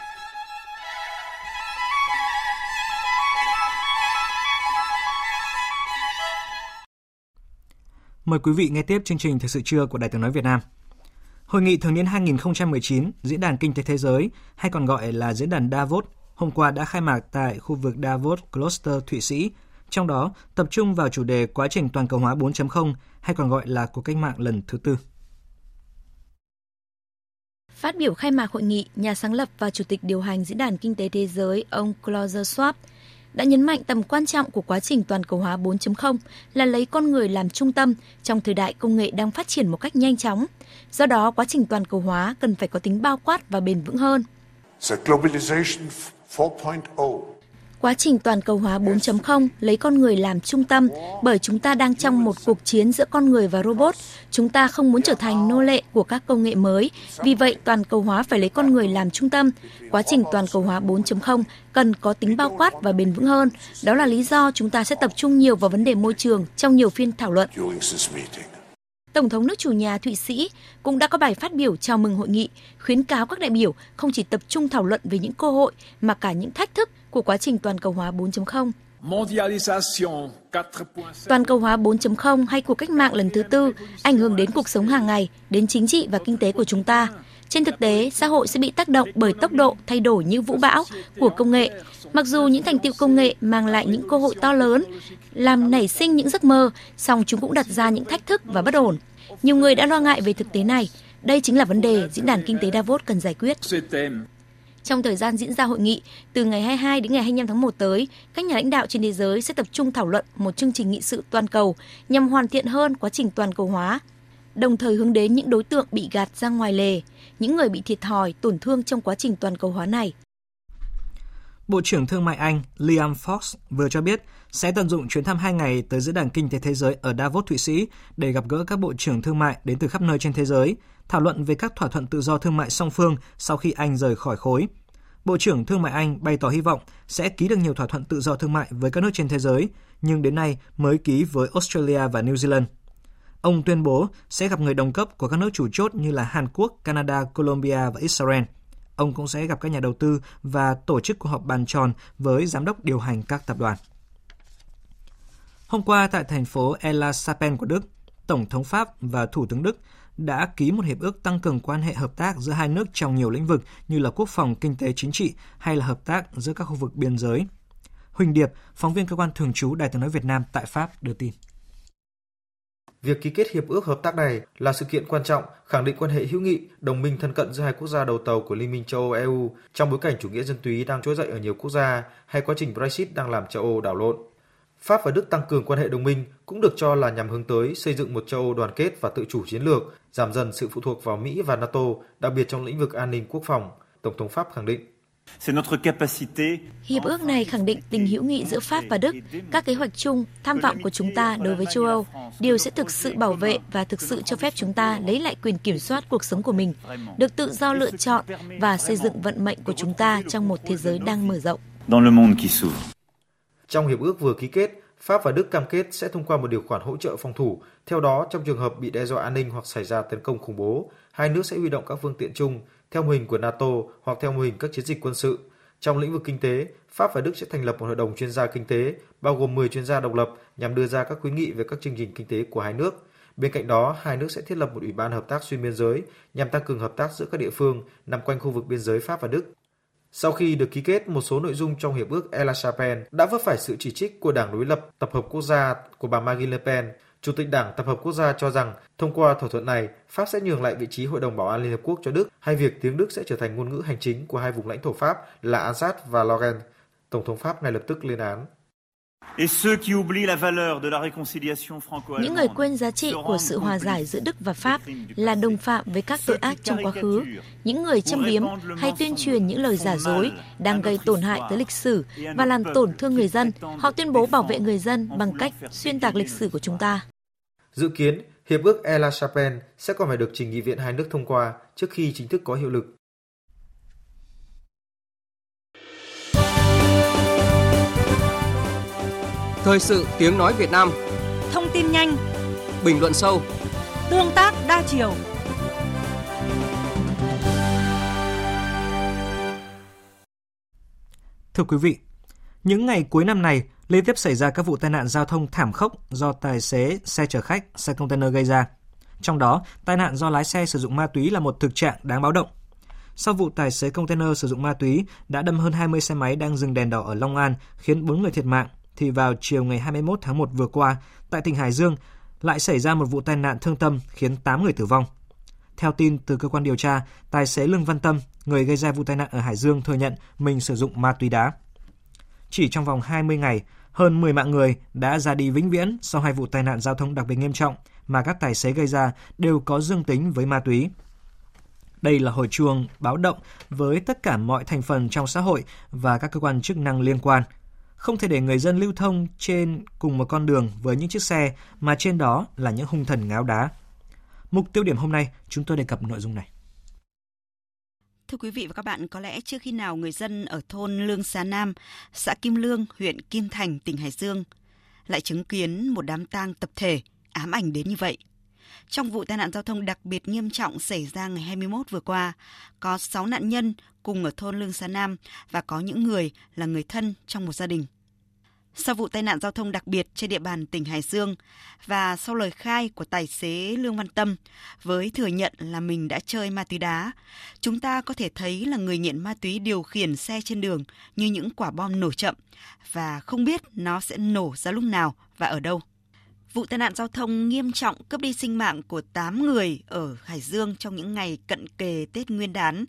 [SPEAKER 1] Mời quý vị nghe tiếp chương trình Thời sự trưa của Đài tiếng nói Việt Nam. Hội nghị thường niên 2019, Diễn đàn Kinh tế Thế giới, hay còn gọi là Diễn đàn Davos, hôm qua đã khai mạc tại khu vực Davos Cluster Thụy Sĩ. trong đó tập trung vào chủ đề quá trình toàn cầu hóa 4.0 hay còn gọi là cuộc cách mạng lần thứ tư.
[SPEAKER 13] Phát biểu khai mạc hội nghị, nhà sáng lập và chủ tịch điều hành Diễn đàn Kinh tế Thế giới ông Klaus Schwab đã nhấn mạnh tầm quan trọng của quá trình toàn cầu hóa 4.0 là lấy con người làm trung tâm trong thời đại công nghệ đang phát triển một cách nhanh chóng. Do đó, quá trình toàn cầu hóa cần phải có tính bao quát và bền vững hơn. The globalization 4.0 Quá trình toàn cầu hóa 4.0 lấy con người làm trung tâm bởi chúng ta đang trong một cuộc chiến giữa con người và robot. Chúng ta không muốn trở thành nô lệ của các công nghệ mới. Vì vậy, toàn cầu hóa phải lấy con người làm trung tâm. Quá trình toàn cầu hóa 4.0 cần có tính bao quát và bền vững hơn. Đó là lý do chúng ta sẽ tập trung nhiều vào vấn đề môi trường trong nhiều phiên thảo luận. Tổng thống nước chủ nhà Thụy Sĩ cũng đã có bài phát biểu chào mừng hội nghị, khuyến cáo các đại biểu không chỉ tập trung thảo luận về những cơ hội mà cả những thách thức của quá trình toàn cầu hóa 4.0. Toàn cầu hóa 4.0 hay cuộc cách mạng lần thứ tư ảnh hưởng đến cuộc sống hàng ngày, đến chính trị và kinh tế của chúng ta. Trên thực tế, xã hội sẽ bị tác động bởi tốc độ thay đổi như vũ bão của công nghệ. Mặc dù những thành tiệu công nghệ mang lại những cơ hội to lớn, làm nảy sinh những giấc mơ, song chúng cũng đặt ra những thách thức và bất ổn. Nhiều người đã lo ngại về thực tế này. Đây chính là vấn đề diễn đàn kinh tế Davos cần giải quyết. Trong thời gian diễn ra hội nghị, từ ngày 22 đến ngày 25 tháng 1 tới, các nhà lãnh đạo trên thế giới sẽ tập trung thảo luận một chương trình nghị sự toàn cầu nhằm hoàn thiện hơn quá trình toàn cầu hóa, đồng thời hướng đến những đối tượng bị gạt ra ngoài lề, những người bị thiệt thòi, tổn thương trong quá trình toàn cầu hóa này.
[SPEAKER 1] Bộ trưởng Thương mại Anh Liam Fox vừa cho biết sẽ tận dụng chuyến thăm 2 ngày tới Diễn đàn Kinh tế Thế giới ở Davos, Thụy Sĩ để gặp gỡ các bộ trưởng thương mại đến từ khắp nơi trên thế giới, thảo luận về các thỏa thuận tự do thương mại song phương sau khi Anh rời khỏi khối. Bộ trưởng Thương mại Anh bày tỏ hy vọng sẽ ký được nhiều thỏa thuận tự do thương mại với các nước trên thế giới, nhưng đến nay mới ký với Australia và New Zealand. Ông tuyên bố sẽ gặp người đồng cấp của các nước chủ chốt như là Hàn Quốc, Canada, Colombia và Israel. Ông cũng sẽ gặp các nhà đầu tư và tổ chức cuộc họp bàn tròn với giám đốc điều hành các tập đoàn. Hôm qua tại thành phố Elasapen của Đức, Tổng thống Pháp và Thủ tướng Đức đã ký một hiệp ước tăng cường quan hệ hợp tác giữa hai nước trong nhiều lĩnh vực như là quốc phòng, kinh tế, chính trị hay là hợp tác giữa các khu vực biên giới. Huỳnh Điệp, phóng viên cơ quan thường trú Đài tiếng nói Việt Nam tại Pháp đưa tin.
[SPEAKER 14] Việc ký kết hiệp ước hợp tác này là sự kiện quan trọng khẳng định quan hệ hữu nghị, đồng minh thân cận giữa hai quốc gia đầu tàu của Liên minh châu Âu EU trong bối cảnh chủ nghĩa dân túy đang trỗi dậy ở nhiều quốc gia hay quá trình Brexit đang làm châu Âu đảo lộn. Pháp và Đức tăng cường quan hệ đồng minh cũng được cho là nhằm hướng tới xây dựng một châu Âu đoàn kết và tự chủ chiến lược, giảm dần sự phụ thuộc vào Mỹ và NATO, đặc biệt trong lĩnh vực an ninh quốc phòng, Tổng thống Pháp khẳng định.
[SPEAKER 13] Hiệp ước này khẳng định tình hữu nghị giữa Pháp và Đức, các kế hoạch chung, tham vọng của chúng ta đối với châu Âu, đều sẽ thực sự bảo vệ và thực sự cho phép chúng ta lấy lại quyền kiểm soát cuộc sống của mình, được tự do lựa chọn và xây dựng vận mệnh của chúng ta trong một thế giới đang mở rộng.
[SPEAKER 14] Trong hiệp ước vừa ký kết, Pháp và Đức cam kết sẽ thông qua một điều khoản hỗ trợ phòng thủ. Theo đó, trong trường hợp bị đe dọa an ninh hoặc xảy ra tấn công khủng bố, hai nước sẽ huy động các phương tiện chung theo mô hình của NATO hoặc theo mô hình các chiến dịch quân sự. Trong lĩnh vực kinh tế, Pháp và Đức sẽ thành lập một hội đồng chuyên gia kinh tế, bao gồm 10 chuyên gia độc lập nhằm đưa ra các khuyến nghị về các chương trình kinh tế của hai nước. Bên cạnh đó, hai nước sẽ thiết lập một ủy ban hợp tác xuyên biên giới nhằm tăng cường hợp tác giữa các địa phương nằm quanh khu vực biên giới Pháp và Đức. Sau khi được ký kết, một số nội dung trong hiệp ước El Chapelle đã vấp phải sự chỉ trích của Đảng đối lập Tập hợp Quốc gia của bà Marine Le Pen. Chủ tịch Đảng Tập hợp Quốc gia cho rằng thông qua thỏa thuận này, Pháp sẽ nhường lại vị trí Hội đồng Bảo an Liên Hợp Quốc cho Đức, hay việc tiếng Đức sẽ trở thành ngôn ngữ hành chính của hai vùng lãnh thổ Pháp là Alsace và Lorraine. Tổng thống Pháp ngay lập tức lên án.
[SPEAKER 13] Những người quên giá trị của sự hòa giải giữa Đức và Pháp là đồng phạm với các tội ác trong quá khứ. Những người châm biếm hay tuyên truyền những lời giả dối đang gây tổn hại tới lịch sử và làm tổn thương người dân. Họ tuyên bố bảo vệ người dân bằng cách xuyên tạc lịch sử của chúng ta.
[SPEAKER 14] Dự kiến, Hiệp ước El Chapelle sẽ còn phải được trình nghị viện hai nước thông qua trước khi chính thức có hiệu lực.
[SPEAKER 15] Thời sự tiếng nói Việt Nam.
[SPEAKER 7] Thông tin nhanh.
[SPEAKER 15] Bình luận sâu.
[SPEAKER 7] Tương tác đa chiều.
[SPEAKER 1] Thưa quý vị, những ngày cuối năm này liên tiếp xảy ra các vụ tai nạn giao thông thảm khốc do tài xế xe chở khách, xe container gây ra. Trong đó, tai nạn do lái xe sử dụng ma túy là một thực trạng đáng báo động. Sau vụ tài xế container sử dụng ma túy đã đâm hơn 20 xe máy đang dừng đèn đỏ ở Long An khiến 4 người thiệt mạng, thì vào chiều ngày 21 tháng 1 vừa qua, tại tỉnh Hải Dương lại xảy ra một vụ tai nạn thương tâm khiến 8 người tử vong. Theo tin từ cơ quan điều tra, tài xế Lương Văn Tâm, người gây ra vụ tai nạn ở Hải Dương thừa nhận mình sử dụng ma túy đá. Chỉ trong vòng 20 ngày, hơn 10 mạng người đã ra đi vĩnh viễn sau hai vụ tai nạn giao thông đặc biệt nghiêm trọng mà các tài xế gây ra đều có dương tính với ma túy. Đây là hồi chuông báo động với tất cả mọi thành phần trong xã hội và các cơ quan chức năng liên quan. Không thể để người dân lưu thông trên cùng một con đường với những chiếc xe mà trên đó là những hung thần ngáo đá. Mục tiêu điểm hôm nay chúng tôi đề cập nội dung này.
[SPEAKER 16] Thưa quý vị và các bạn, có lẽ chưa khi nào người dân ở thôn Lương Xá Nam, xã Kim Lương, huyện Kim Thành, tỉnh Hải Dương lại chứng kiến một đám tang tập thể ám ảnh đến như vậy. Trong vụ tai nạn giao thông đặc biệt nghiêm trọng xảy ra ngày 21 vừa qua, có 6 nạn nhân cùng ở thôn Lương Xá Nam và có những người là người thân trong một gia đình sau vụ tai nạn giao thông đặc biệt trên địa bàn tỉnh Hải Dương và sau lời khai của tài xế Lương Văn Tâm với thừa nhận là mình đã chơi ma túy đá, chúng ta có thể thấy là người nghiện ma túy điều khiển xe trên đường như những quả bom nổ chậm và không biết nó sẽ nổ ra lúc nào và ở đâu. Vụ tai nạn giao thông nghiêm trọng cướp đi sinh mạng của 8 người ở Hải Dương trong những ngày cận kề Tết Nguyên đán,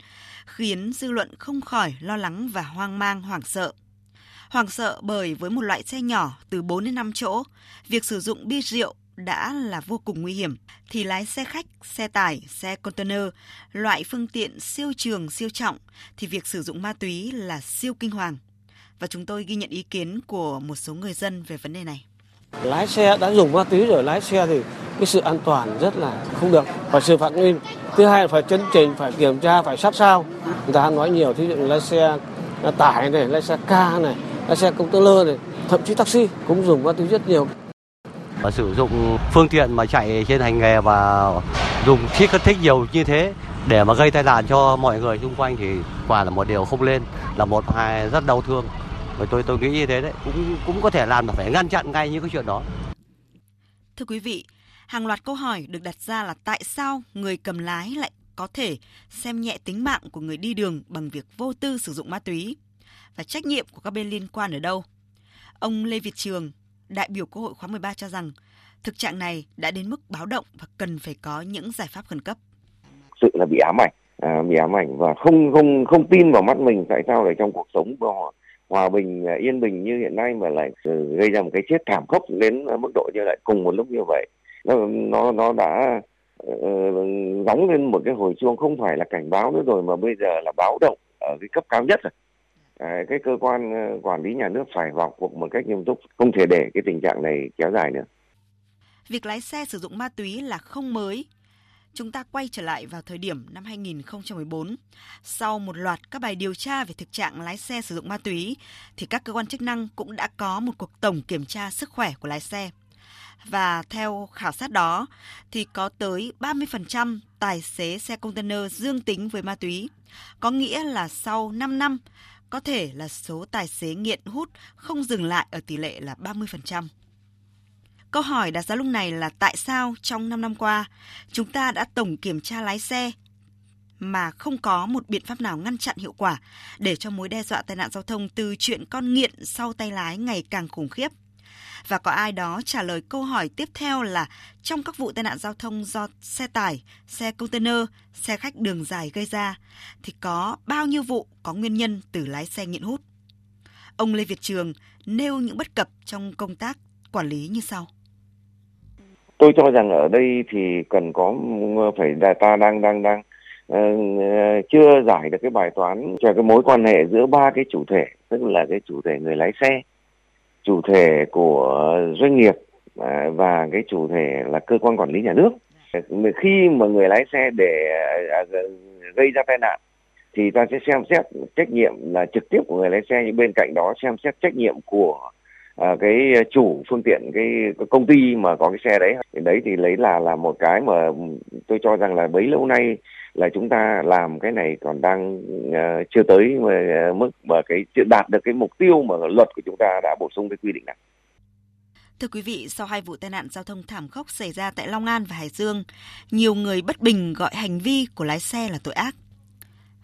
[SPEAKER 16] khiến dư luận không khỏi lo lắng và hoang mang hoảng sợ. Hoảng sợ bởi với một loại xe nhỏ từ 4 đến 5 chỗ, việc sử dụng bia rượu đã là vô cùng nguy hiểm, thì lái xe khách, xe tải, xe container, loại phương tiện siêu trường, siêu trọng, thì việc sử dụng ma túy là siêu kinh hoàng. Và chúng tôi ghi nhận ý kiến của một số người dân về vấn đề này.
[SPEAKER 17] Lái xe đã dùng ma túy rồi, lái xe thì cái sự an toàn rất là không được, phải xử phạt nghiêm. Thứ hai là phải chấn trình phải kiểm tra, phải sát sao. Người ta nói nhiều, thí dụ lái xe tải này, lái xe ca này, lái xe công tơ lơ này, thậm chí taxi cũng dùng ma túy rất nhiều.
[SPEAKER 18] Và sử dụng phương tiện mà chạy trên hành nghề và dùng chất kích thích nhiều như thế để mà gây tai nạn cho mọi người xung quanh thì quả là một điều không lên, là một hai rất đau thương. Và tôi tôi nghĩ như thế đấy, cũng cũng có thể làm mà phải ngăn chặn ngay những cái chuyện đó.
[SPEAKER 16] Thưa quý vị, hàng loạt câu hỏi được đặt ra là tại sao người cầm lái lại có thể xem nhẹ tính mạng của người đi đường bằng việc vô tư sử dụng ma túy và trách nhiệm của các bên liên quan ở đâu. Ông Lê Việt Trường, đại biểu Quốc hội khóa 13 cho rằng thực trạng này đã đến mức báo động và cần phải có những giải pháp khẩn cấp.
[SPEAKER 19] Sự là bị ám ảnh, à, bị ám ảnh và không không không tin vào mắt mình tại sao lại trong cuộc sống của hòa bình à, yên bình như hiện nay mà lại ừ, gây ra một cái chết thảm khốc đến mức độ như lại cùng một lúc như vậy nó nó nó đã uh, lên một cái hồi chuông không phải là cảnh báo nữa rồi mà bây giờ là báo động ở cái cấp cao nhất rồi à, cái cơ quan ờ, quản lý nhà nước phải vào cuộc một cách nghiêm túc, không thể để cái tình trạng này kéo dài nữa.
[SPEAKER 16] Việc lái xe sử dụng ma túy là không mới. Chúng ta quay trở lại vào thời điểm năm 2014. Sau một loạt các bài điều tra về thực trạng lái xe sử dụng ma túy, thì các cơ quan chức năng cũng đã có một cuộc tổng kiểm tra sức khỏe của lái xe. Và theo khảo sát đó, thì có tới 30% tài xế xe container dương tính với ma túy. Có nghĩa là sau 5 năm, có thể là số tài xế nghiện hút không dừng lại ở tỷ lệ là 30%. Câu hỏi đặt ra lúc này là tại sao trong 5 năm qua chúng ta đã tổng kiểm tra lái xe mà không có một biện pháp nào ngăn chặn hiệu quả để cho mối đe dọa tai nạn giao thông từ chuyện con nghiện sau tay lái ngày càng khủng khiếp và có ai đó trả lời câu hỏi tiếp theo là trong các vụ tai nạn giao thông do xe tải, xe container, xe khách đường dài gây ra thì có bao nhiêu vụ có nguyên nhân từ lái xe nghiện hút? Ông Lê Việt Trường nêu những bất cập trong công tác quản lý như sau.
[SPEAKER 19] Tôi cho rằng ở đây thì cần có ờ, phải là ta đang đang đang uh, chưa giải được cái bài toán cho cái mối quan hệ giữa ba cái chủ thể tức là cái chủ thể người lái xe chủ thể của doanh nghiệp uh, và cái chủ thể là cơ quan quản lý nhà nước. Khi mà người lái xe để uh, gây ra tai nạn thì ta sẽ xem xét trách nhiệm là trực tiếp của người lái xe nhưng bên cạnh đó xem xét trách nhiệm của à, cái ờ, chủ phương tiện cái, cái công ty mà có cái xe đấy thì đấy thì lấy là là một cái mà ừ, tôi cho rằng là bấy lâu nay là chúng ta làm cái này còn đang uh, chưa tới mà, uh, mức mà cái chưa đạt được cái mục tiêu mà luật của chúng ta đã bổ sung cái quy định này.
[SPEAKER 16] Thưa quý vị, sau hai vụ tai nạn giao thông thảm khốc xảy ra tại Long An và Hải Dương, nhiều người bất bình gọi hành vi của lái xe là tội ác.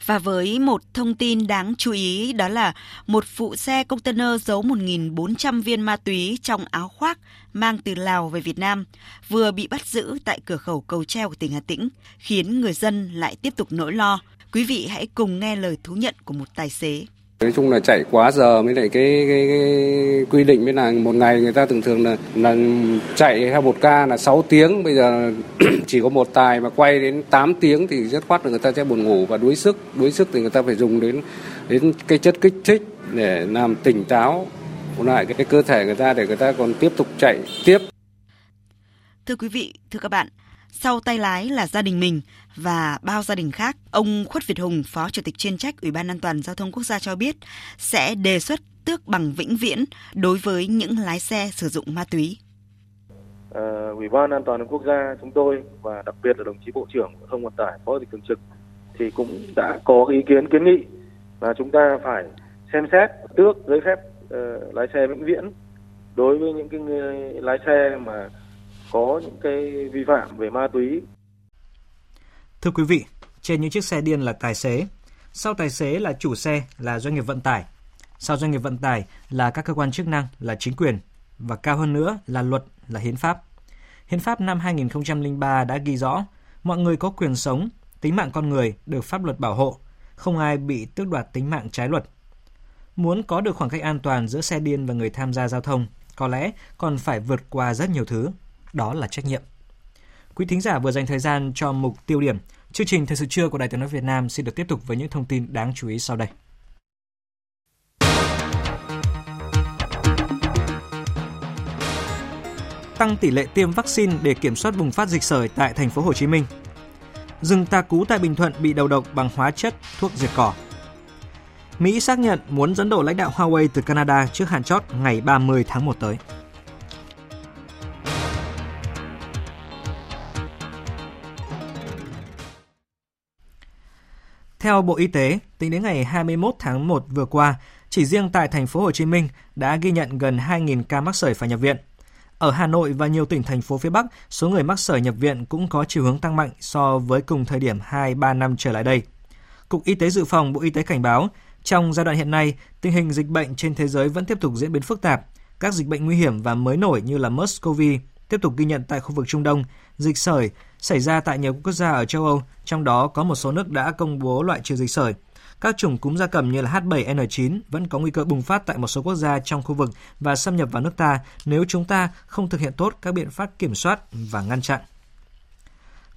[SPEAKER 16] Và với một thông tin đáng chú ý đó là một phụ xe container giấu 1.400 viên ma túy trong áo khoác mang từ Lào về Việt Nam vừa bị bắt giữ tại cửa khẩu Cầu Treo của tỉnh Hà Tĩnh, khiến người dân lại tiếp tục nỗi lo. Quý vị hãy cùng nghe lời thú nhận của một tài xế.
[SPEAKER 20] Nói chung là chạy quá giờ mới lại cái, cái, cái quy định mới là một ngày người ta thường thường là là chạy theo một ca là 6 tiếng bây giờ chỉ có một tài mà quay đến 8 tiếng thì rất khoát là người ta sẽ buồn ngủ và đuối sức đuối sức thì người ta phải dùng đến đến cái chất kích thích để làm tỉnh táo lại cái, cái cơ thể người ta để người ta còn tiếp tục chạy tiếp.
[SPEAKER 16] Thưa quý vị, thưa các bạn, sau tay lái là gia đình mình và bao gia đình khác, ông Khuất Việt Hùng, Phó Chủ tịch chuyên trách Ủy ban An toàn Giao thông Quốc gia cho biết sẽ đề xuất tước bằng vĩnh viễn đối với những lái xe sử dụng ma túy.
[SPEAKER 21] À, Ủy ban An toàn Quốc gia chúng tôi và đặc biệt là đồng chí Bộ trưởng Giao thông Vận tải Phó Chủ tịch Thường trực thì cũng đã có ý kiến kiến nghị là chúng ta phải xem xét tước giấy phép uh, lái xe vĩnh viễn đối với những cái người lái xe mà có những cái vi phạm về ma túy.
[SPEAKER 1] Thưa quý vị, trên những chiếc xe điên là tài xế, sau tài xế là chủ xe là doanh nghiệp vận tải, sau doanh nghiệp vận tải là các cơ quan chức năng là chính quyền và cao hơn nữa là luật là hiến pháp. Hiến pháp năm 2003 đã ghi rõ mọi người có quyền sống, tính mạng con người được pháp luật bảo hộ, không ai bị tước đoạt tính mạng trái luật. Muốn có được khoảng cách an toàn giữa xe điên và người tham gia giao thông, có lẽ còn phải vượt qua rất nhiều thứ đó là trách nhiệm. Quý thính giả vừa dành thời gian cho mục tiêu điểm. Chương trình Thời sự trưa của Đài tiếng nói Việt Nam xin được tiếp tục với những thông tin đáng chú ý sau đây. Tăng tỷ lệ tiêm vaccine để kiểm soát bùng phát dịch sởi tại thành phố Hồ Chí Minh. Rừng tà cú tại Bình Thuận bị đầu độc bằng hóa chất, thuốc diệt cỏ. Mỹ xác nhận muốn dẫn độ lãnh đạo Huawei từ Canada trước hạn chót ngày 30 tháng 1 tới. Theo Bộ Y tế, tính đến ngày 21 tháng 1 vừa qua, chỉ riêng tại thành phố Hồ Chí Minh đã ghi nhận gần 2.000 ca mắc sởi phải nhập viện. Ở Hà Nội và nhiều tỉnh thành phố phía Bắc, số người mắc sởi nhập viện cũng có chiều hướng tăng mạnh so với cùng thời điểm 2-3 năm trở lại đây. Cục Y tế Dự phòng Bộ Y tế cảnh báo, trong giai đoạn hiện nay, tình hình dịch bệnh trên thế giới vẫn tiếp tục diễn biến phức tạp. Các dịch bệnh nguy hiểm và mới nổi như là MERS-CoV tiếp tục ghi nhận tại khu vực Trung Đông, dịch sởi xảy ra tại nhiều quốc gia ở châu Âu, trong đó có một số nước đã công bố loại trừ dịch sởi. Các chủng cúm gia cầm như là H7N9 vẫn có nguy cơ bùng phát tại một số quốc gia trong khu vực và xâm nhập vào nước ta nếu chúng ta không thực hiện tốt các biện pháp kiểm soát và ngăn chặn.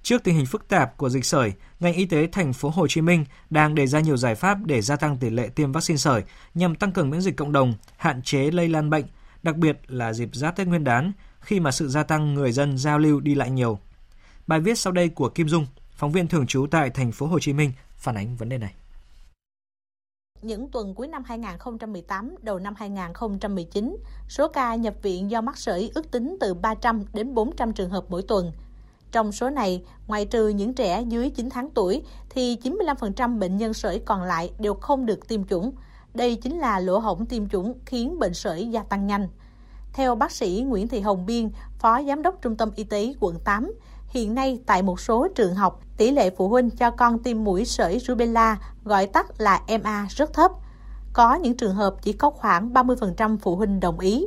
[SPEAKER 1] Trước tình hình phức tạp của dịch sởi, ngành y tế thành phố Hồ Chí Minh đang đề ra nhiều giải pháp để gia tăng tỷ lệ tiêm vaccine sởi nhằm tăng cường miễn dịch cộng đồng, hạn chế lây lan bệnh, đặc biệt là dịp giáp Tết Nguyên đán khi mà sự gia tăng người dân giao lưu đi lại nhiều. Bài viết sau đây của Kim Dung, phóng viên thường trú tại thành phố Hồ Chí Minh phản ánh vấn đề này.
[SPEAKER 22] Những tuần cuối năm 2018, đầu năm 2019, số ca nhập viện do mắc sởi ước tính từ 300 đến 400 trường hợp mỗi tuần. Trong số này, ngoại trừ những trẻ dưới 9 tháng tuổi, thì 95% bệnh nhân sởi còn lại đều không được tiêm chủng. Đây chính là lỗ hổng tiêm chủng khiến bệnh sởi gia tăng nhanh. Theo bác sĩ Nguyễn Thị Hồng Biên, Phó Giám đốc Trung tâm Y tế quận 8, hiện nay tại một số trường học, tỷ lệ phụ huynh cho con tiêm mũi sởi rubella, gọi tắt là MA rất thấp. Có những trường hợp chỉ có khoảng 30% phụ huynh đồng ý.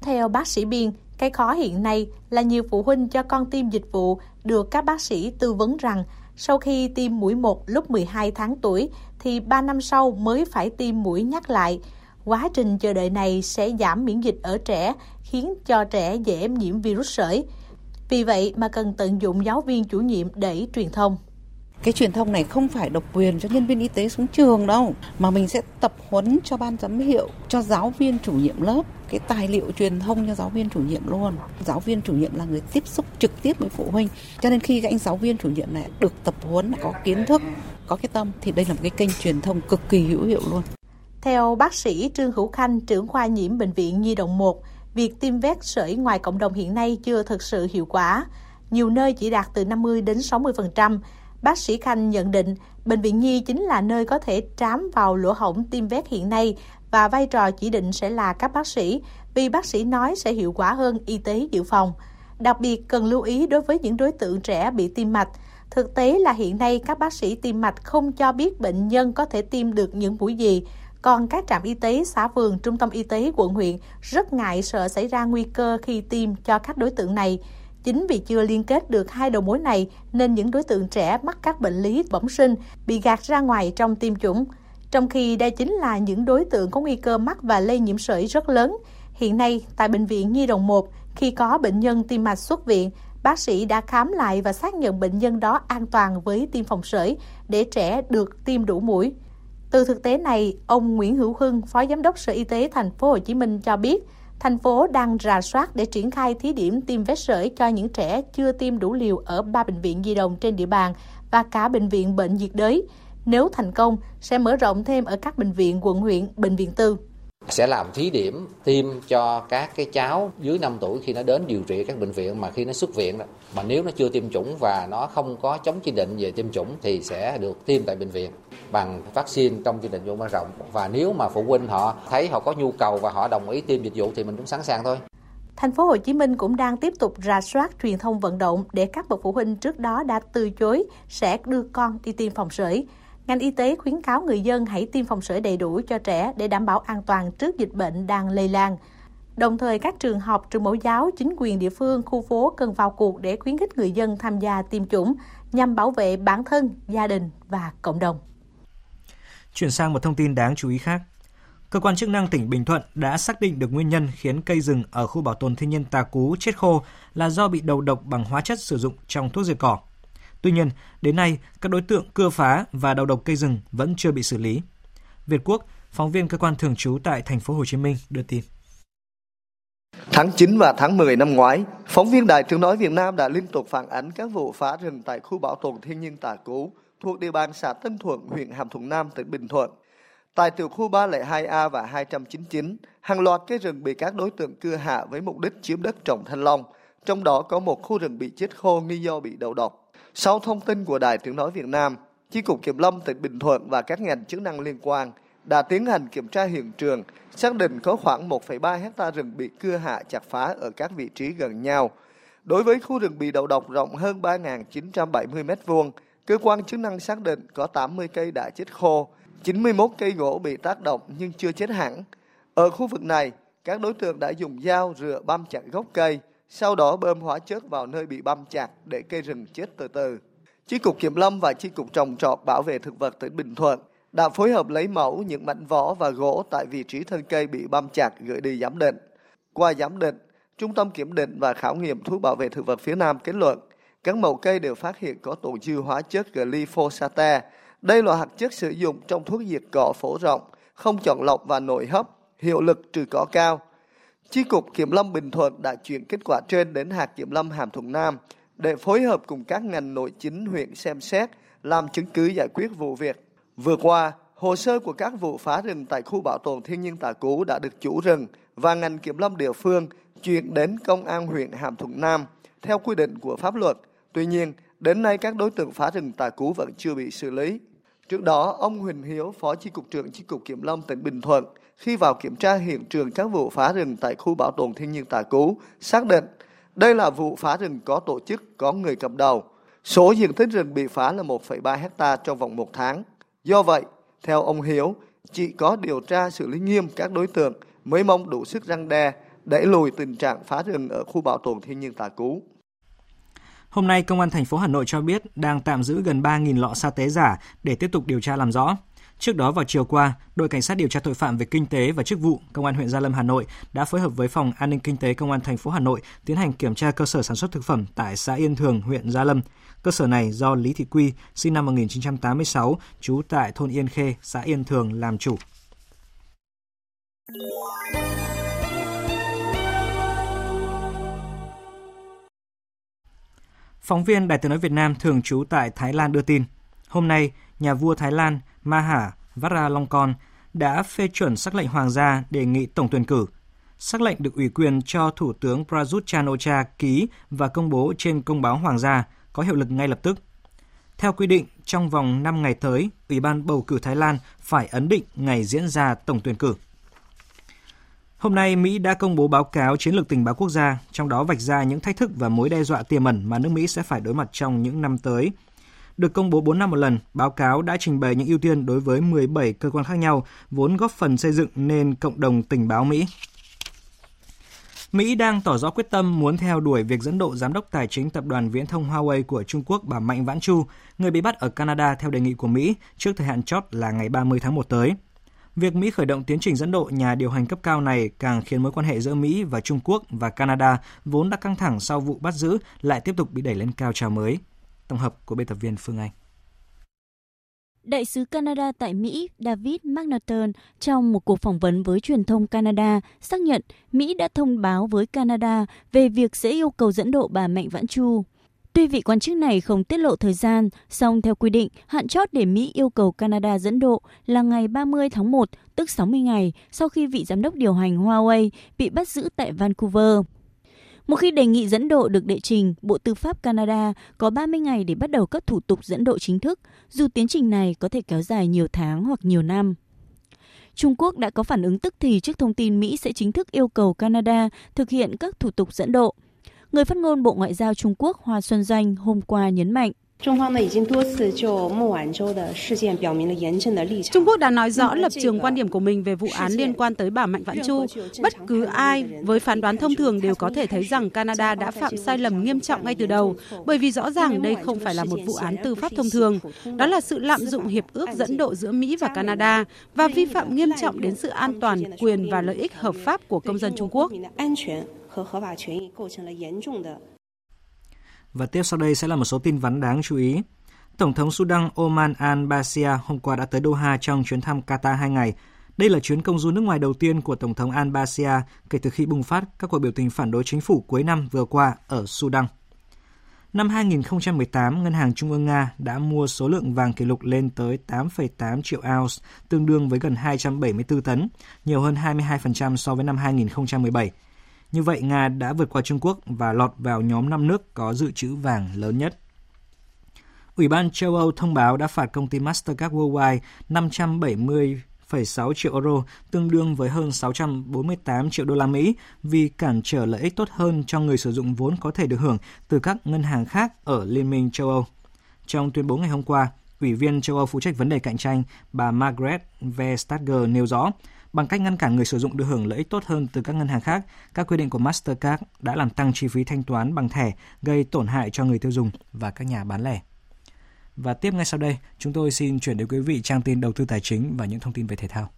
[SPEAKER 22] Theo bác sĩ Biên, cái khó hiện nay là nhiều phụ huynh cho con tiêm dịch vụ được các bác sĩ tư vấn rằng sau khi tiêm mũi 1 lúc 12 tháng tuổi thì 3 năm sau mới phải tiêm mũi nhắc lại. Quá trình chờ đợi này sẽ giảm miễn dịch ở trẻ, khiến cho trẻ dễ nhiễm virus sởi. Vì vậy mà cần tận dụng giáo viên chủ nhiệm để truyền thông.
[SPEAKER 23] Cái truyền thông này không phải độc quyền cho nhân viên y tế xuống trường đâu, mà mình sẽ tập huấn cho ban giám hiệu, cho giáo viên chủ nhiệm lớp, cái tài liệu truyền thông cho giáo viên chủ nhiệm luôn. Giáo viên chủ nhiệm là người tiếp xúc trực tiếp với phụ huynh. Cho nên khi các anh giáo viên chủ nhiệm này được tập huấn, có kiến thức, có cái tâm thì đây là một cái kênh truyền thông cực kỳ hữu hiệu luôn.
[SPEAKER 22] Theo bác sĩ Trương Hữu Khanh, trưởng khoa nhiễm bệnh viện Nhi đồng 1, việc tiêm vét sởi ngoài cộng đồng hiện nay chưa thực sự hiệu quả. Nhiều nơi chỉ đạt từ 50 đến 60%. Bác sĩ Khanh nhận định bệnh viện Nhi chính là nơi có thể trám vào lỗ hổng tiêm vét hiện nay và vai trò chỉ định sẽ là các bác sĩ vì bác sĩ nói sẽ hiệu quả hơn y tế dự phòng. Đặc biệt cần lưu ý đối với những đối tượng trẻ bị tim mạch, Thực tế là hiện nay các bác sĩ tim mạch không cho biết bệnh nhân có thể tiêm được những mũi gì, còn các trạm y tế, xã phường, trung tâm y tế quận huyện rất ngại sợ xảy ra nguy cơ khi tiêm cho các đối tượng này. Chính vì chưa liên kết được hai đầu mối này nên những đối tượng trẻ mắc các bệnh lý bẩm sinh bị gạt ra ngoài trong tiêm chủng. Trong khi đây chính là những đối tượng có nguy cơ mắc và lây nhiễm sởi rất lớn. Hiện nay, tại Bệnh viện Nhi Đồng 1, khi có bệnh nhân tim mạch xuất viện, bác sĩ đã khám lại và xác nhận bệnh nhân đó an toàn với tiêm phòng sởi để trẻ được tiêm đủ mũi. Từ thực tế này, ông Nguyễn Hữu Hưng, Phó Giám đốc Sở Y tế Thành phố Hồ Chí Minh cho biết, thành phố đang rà soát để triển khai thí điểm tiêm vét sởi cho những trẻ chưa tiêm đủ liều ở ba bệnh viện di động trên địa bàn và cả bệnh viện bệnh nhiệt đới. Nếu thành công, sẽ mở rộng thêm ở các bệnh viện, quận huyện, bệnh viện tư
[SPEAKER 24] sẽ làm thí điểm tiêm cho các cái cháu dưới 5 tuổi khi nó đến điều trị các bệnh viện mà khi nó xuất viện đó mà nếu nó chưa tiêm chủng và nó không có chống chỉ định về tiêm chủng thì sẽ được tiêm tại bệnh viện bằng vaccine trong chương trình mở rộng và nếu mà phụ huynh họ thấy họ có nhu cầu và họ đồng ý tiêm dịch vụ thì mình cũng sẵn sàng thôi.
[SPEAKER 22] Thành phố Hồ Chí Minh cũng đang tiếp tục rà soát truyền thông vận động để các bậc phụ huynh trước đó đã từ chối sẽ đưa con đi tiêm phòng sởi. Ngành y tế khuyến cáo người dân hãy tiêm phòng sởi đầy đủ cho trẻ để đảm bảo an toàn trước dịch bệnh đang lây lan. Đồng thời các trường học, trường mẫu giáo, chính quyền địa phương, khu phố cần vào cuộc để khuyến khích người dân tham gia tiêm chủng nhằm bảo vệ bản thân, gia đình và cộng đồng.
[SPEAKER 1] Chuyển sang một thông tin đáng chú ý khác. Cơ quan chức năng tỉnh Bình Thuận đã xác định được nguyên nhân khiến cây rừng ở khu bảo tồn thiên nhiên Tà Cú chết khô là do bị đầu độc bằng hóa chất sử dụng trong thuốc diệt cỏ. Tuy nhiên, đến nay, các đối tượng cưa phá và đầu độc cây rừng vẫn chưa bị xử lý. Việt Quốc, phóng viên cơ quan thường trú tại thành phố Hồ Chí Minh đưa tin.
[SPEAKER 25] Tháng 9 và tháng 10 năm ngoái, phóng viên Đài Tiếng Nói Việt Nam đã liên tục phản ánh các vụ phá rừng tại khu bảo tồn thiên nhiên Tà Cú thuộc địa bàn xã Tân Thuận, huyện Hàm Thuận Nam, tỉnh Bình Thuận. Tại tiểu khu 302A và 299, hàng loạt cây rừng bị các đối tượng cưa hạ với mục đích chiếm đất trồng thanh long, trong đó có một khu rừng bị chết khô nghi do bị đầu độc. Sau thông tin của Đài Tiếng Nói Việt Nam, Chi cục Kiểm lâm tỉnh Bình Thuận và các ngành chức năng liên quan đã tiến hành kiểm tra hiện trường, xác định có khoảng 1,3 hecta rừng bị cưa hạ chặt phá ở các vị trí gần nhau. Đối với khu rừng bị đầu độc rộng hơn 3.970 m2, cơ quan chức năng xác định có 80 cây đã chết khô, 91 cây gỗ bị tác động nhưng chưa chết hẳn. Ở khu vực này, các đối tượng đã dùng dao rửa băm chặt gốc cây, sau đó bơm hóa chất vào nơi bị băm chặt để cây rừng chết từ từ. Chi cục Kiểm lâm và Chi cục Trồng trọt Bảo vệ thực vật tỉnh Bình Thuận đã phối hợp lấy mẫu những mảnh vỏ và gỗ tại vị trí thân cây bị băm chặt gửi đi giám định. Qua giám định, Trung tâm Kiểm định và Khảo nghiệm Thuốc Bảo vệ Thực vật phía Nam kết luận các mẫu cây đều phát hiện có tồn dư hóa chất glyphosate. Đây là hạt chất sử dụng trong thuốc diệt cỏ phổ rộng, không chọn lọc và nội hấp, hiệu lực trừ cỏ cao, Chi cục Kiểm lâm Bình Thuận đã chuyển kết quả trên đến hạt Kiểm lâm Hàm Thuận Nam để phối hợp cùng các ngành nội chính huyện xem xét, làm chứng cứ giải quyết vụ việc. Vừa qua, hồ sơ của các vụ phá rừng tại khu bảo tồn thiên nhiên Tà Cú đã được chủ rừng và ngành kiểm lâm địa phương chuyển đến công an huyện Hàm Thuận Nam theo quy định của pháp luật. Tuy nhiên, đến nay các đối tượng phá rừng Tà Cú vẫn chưa bị xử lý. Trước đó, ông Huỳnh Hiếu, Phó Chi cục trưởng Chi cục Kiểm lâm tỉnh Bình Thuận khi vào kiểm tra hiện trường các vụ phá rừng tại khu bảo tồn thiên nhiên Tà Cú, xác định đây là vụ phá rừng có tổ chức, có người cầm đầu. Số diện tích rừng bị phá là 1,3 hecta trong vòng một tháng. Do vậy, theo ông Hiếu, chỉ có điều tra xử lý nghiêm các đối tượng mới mong đủ sức răng đe, đẩy lùi tình trạng phá rừng ở khu bảo tồn thiên nhiên Tà Cú.
[SPEAKER 1] Hôm nay, Công an thành phố Hà Nội cho biết đang tạm giữ gần 3.000 lọ sa tế giả để tiếp tục điều tra làm rõ. Trước đó vào chiều qua, đội cảnh sát điều tra tội phạm về kinh tế và chức vụ Công an huyện Gia Lâm Hà Nội đã phối hợp với phòng an ninh kinh tế Công an thành phố Hà Nội tiến hành kiểm tra cơ sở sản xuất thực phẩm tại xã Yên Thường, huyện Gia Lâm. Cơ sở này do Lý Thị Quy, sinh năm 1986, trú tại thôn Yên Khê, xã Yên Thường làm chủ. Phóng viên Đài tiếng nói Việt Nam thường trú tại Thái Lan đưa tin, hôm nay, nhà vua Thái Lan Maha Vajiralongkorn đã phê chuẩn sắc lệnh hoàng gia đề nghị tổng tuyển cử. Sắc lệnh được ủy quyền cho Thủ tướng Prayut chan o ký và công bố trên công báo hoàng gia, có hiệu lực ngay lập tức. Theo quy định, trong vòng 5 ngày tới, Ủy ban bầu cử Thái Lan phải ấn định ngày diễn ra tổng tuyển cử. Hôm nay, Mỹ đã công bố báo cáo chiến lược tình báo quốc gia, trong đó vạch ra những thách thức và mối đe dọa tiềm ẩn mà nước Mỹ sẽ phải đối mặt trong những năm tới – được công bố 4 năm một lần, báo cáo đã trình bày những ưu tiên đối với 17 cơ quan khác nhau, vốn góp phần xây dựng nên cộng đồng tình báo Mỹ. Mỹ đang tỏ rõ quyết tâm muốn theo đuổi việc dẫn độ giám đốc tài chính tập đoàn viễn thông Huawei của Trung Quốc bà Mạnh Vãn Chu, người bị bắt ở Canada theo đề nghị của Mỹ trước thời hạn chót là ngày 30 tháng 1 tới. Việc Mỹ khởi động tiến trình dẫn độ nhà điều hành cấp cao này càng khiến mối quan hệ giữa Mỹ và Trung Quốc và Canada vốn đã căng thẳng sau vụ bắt giữ lại tiếp tục bị đẩy lên cao trào mới. Tổng hợp của biên tập viên Phương Anh.
[SPEAKER 3] Đại sứ Canada tại Mỹ David McNaughton trong một cuộc phỏng vấn với truyền thông Canada xác nhận Mỹ đã thông báo với Canada về việc sẽ yêu cầu dẫn độ bà Mạnh Vãn Chu. Tuy vị quan chức này không tiết lộ thời gian, song theo quy định, hạn chót để Mỹ yêu cầu Canada dẫn độ là ngày 30 tháng 1, tức 60 ngày sau khi vị giám đốc điều hành Huawei bị bắt giữ tại Vancouver. Một khi đề nghị dẫn độ được đệ trình, Bộ Tư pháp Canada có 30 ngày để bắt đầu các thủ tục dẫn độ chính thức, dù tiến trình này có thể kéo dài nhiều tháng hoặc nhiều năm. Trung Quốc đã có phản ứng tức thì trước thông tin Mỹ sẽ chính thức yêu cầu Canada thực hiện các thủ tục dẫn độ. Người phát ngôn Bộ Ngoại giao Trung Quốc Hoa Xuân Doanh hôm qua nhấn mạnh,
[SPEAKER 26] Trung Quốc đã nói rõ lập trường quan điểm của mình về vụ án liên quan tới bà Mạnh Vãn Chu. Bất cứ ai với phán đoán thông thường đều có thể thấy rằng Canada đã phạm sai lầm nghiêm trọng ngay từ đầu, bởi vì rõ ràng đây không phải là một vụ án tư pháp thông thường. Đó là sự lạm dụng hiệp ước dẫn độ giữa Mỹ và Canada và vi phạm nghiêm trọng đến sự an toàn, quyền và lợi ích hợp pháp của công dân Trung Quốc
[SPEAKER 1] và tiếp sau đây sẽ là một số tin vắn đáng chú ý. Tổng thống Sudan Oman al-Bashir hôm qua đã tới Doha trong chuyến thăm Qatar 2 ngày. Đây là chuyến công du nước ngoài đầu tiên của Tổng thống al-Bashir kể từ khi bùng phát các cuộc biểu tình phản đối chính phủ cuối năm vừa qua ở Sudan. Năm 2018, Ngân hàng Trung ương Nga đã mua số lượng vàng kỷ lục lên tới 8,8 triệu ounce, tương đương với gần 274 tấn, nhiều hơn 22% so với năm 2017. Như vậy, Nga đã vượt qua Trung Quốc và lọt vào nhóm 5 nước có dự trữ vàng lớn nhất. Ủy ban châu Âu thông báo đã phạt công ty Mastercard Worldwide 570,6 triệu euro, tương đương với hơn 648 triệu đô la Mỹ vì cản trở lợi ích tốt hơn cho người sử dụng vốn có thể được hưởng từ các ngân hàng khác ở Liên minh châu Âu. Trong tuyên bố ngày hôm qua, Ủy viên châu Âu phụ trách vấn đề cạnh tranh, bà Margaret Vestager nêu rõ, Bằng cách ngăn cản người sử dụng được hưởng lợi ích tốt hơn từ các ngân hàng khác, các quy định của Mastercard đã làm tăng chi phí thanh toán bằng thẻ, gây tổn hại cho người tiêu dùng và các nhà bán lẻ. Và tiếp ngay sau đây, chúng tôi xin chuyển đến quý vị trang tin đầu tư tài chính và những thông tin về thể thao.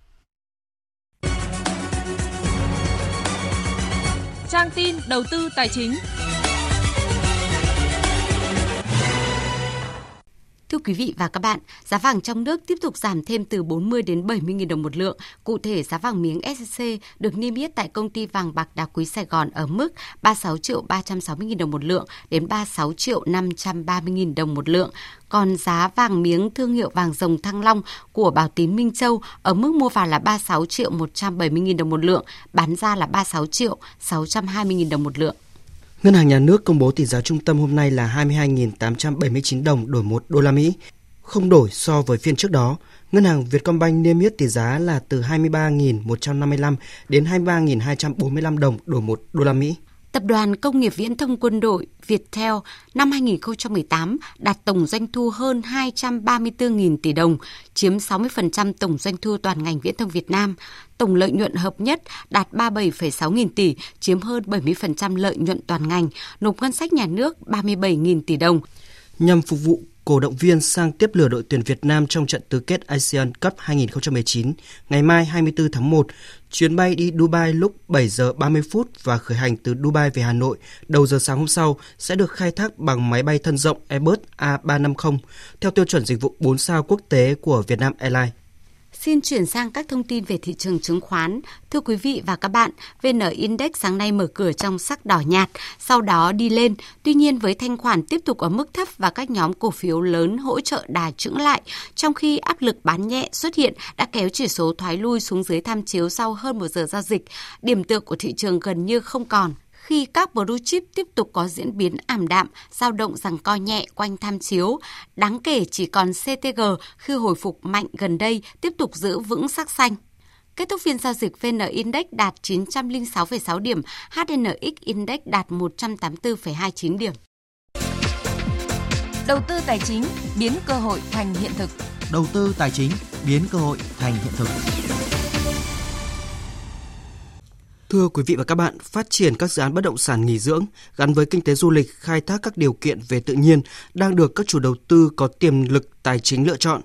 [SPEAKER 7] Trang tin đầu tư tài chính.
[SPEAKER 27] Thưa quý vị và các bạn, giá vàng trong nước tiếp tục giảm thêm từ 40 đến 70 000 đồng một lượng. Cụ thể, giá vàng miếng SJC được niêm yết tại công ty vàng bạc đá quý Sài Gòn ở mức 36 triệu 360 000 đồng một lượng đến 36 triệu 530 000 đồng một lượng. Còn giá vàng miếng thương hiệu vàng rồng Thăng Long của Bảo Tín Minh Châu ở mức mua vào là 36 triệu 170 000 đồng một lượng, bán ra là 36 triệu 620 000 đồng một lượng.
[SPEAKER 28] Ngân hàng Nhà nước công bố tỷ giá trung tâm hôm nay là 22.879 đồng đổi 1 đô la Mỹ, không đổi so với phiên trước đó. Ngân hàng Vietcombank niêm yết tỷ giá là từ 23.155 đến 23.245 đồng đổi 1 đô la Mỹ.
[SPEAKER 27] Tập đoàn Công nghiệp Viễn thông Quân đội Viettel năm 2018 đạt tổng doanh thu hơn 234.000 tỷ đồng, chiếm 60% tổng doanh thu toàn ngành viễn thông Việt Nam. Tổng lợi nhuận hợp nhất đạt 37,6 nghìn tỷ, chiếm hơn 70% lợi nhuận toàn ngành, nộp ngân sách nhà nước 37.000 tỷ đồng.
[SPEAKER 28] Nhằm phục vụ cổ động viên sang tiếp lửa đội tuyển Việt Nam trong trận tứ kết ASEAN Cup 2019 ngày mai 24 tháng 1. Chuyến bay đi Dubai lúc 7 giờ 30 phút và khởi hành từ Dubai về Hà Nội đầu giờ sáng hôm sau sẽ được khai thác bằng máy bay thân rộng Airbus A350 theo tiêu chuẩn dịch vụ 4 sao quốc tế của Vietnam Airlines.
[SPEAKER 27] Xin chuyển sang các thông tin về thị trường chứng khoán. Thưa quý vị và các bạn, VN Index sáng nay mở cửa trong sắc đỏ nhạt, sau đó đi lên. Tuy nhiên với thanh khoản tiếp tục ở mức thấp và các nhóm cổ phiếu lớn hỗ trợ đà chững lại, trong khi áp lực bán nhẹ xuất hiện đã kéo chỉ số thoái lui xuống dưới tham chiếu sau hơn một giờ giao dịch. Điểm tựa của thị trường gần như không còn khi các blue chip tiếp tục có diễn biến ảm đạm, dao động rằng co nhẹ quanh tham chiếu. Đáng kể chỉ còn CTG khi hồi phục mạnh gần đây tiếp tục giữ vững sắc xanh. Kết thúc phiên giao dịch VN Index đạt 906,6 điểm, HNX Index đạt 184,29 điểm.
[SPEAKER 7] Đầu tư tài chính biến cơ hội thành hiện thực.
[SPEAKER 28] Đầu tư tài chính biến cơ hội thành hiện thực. Thưa quý vị và các bạn, phát triển các dự án bất động sản nghỉ dưỡng gắn với kinh tế du lịch, khai thác các điều kiện về tự nhiên đang được các chủ đầu tư có tiềm lực tài chính lựa chọn.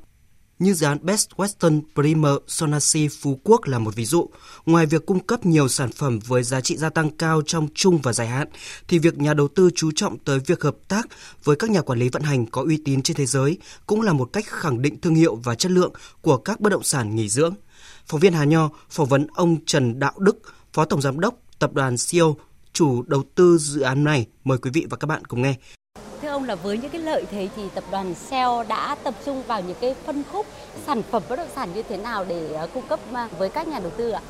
[SPEAKER 28] Như dự án Best Western Premier Sonasi Phú Quốc là một ví dụ. Ngoài việc cung cấp nhiều sản phẩm với giá trị gia tăng cao trong trung và dài hạn, thì việc nhà đầu tư chú trọng tới việc hợp tác với các nhà quản lý vận hành có uy tín trên thế giới cũng là một cách khẳng định thương hiệu và chất lượng của các bất động sản nghỉ dưỡng. Phóng viên Hà Nho phỏng vấn ông Trần Đạo Đức, Phó Tổng Giám đốc Tập đoàn CEO, chủ đầu tư dự án này. Mời quý vị và các bạn cùng nghe.
[SPEAKER 27] Thưa ông là với những cái lợi thế thì tập đoàn Shell đã tập trung vào những cái phân khúc sản phẩm bất động sản như thế nào để ờ, cung cấp ờ, với các nhà đầu tư ạ?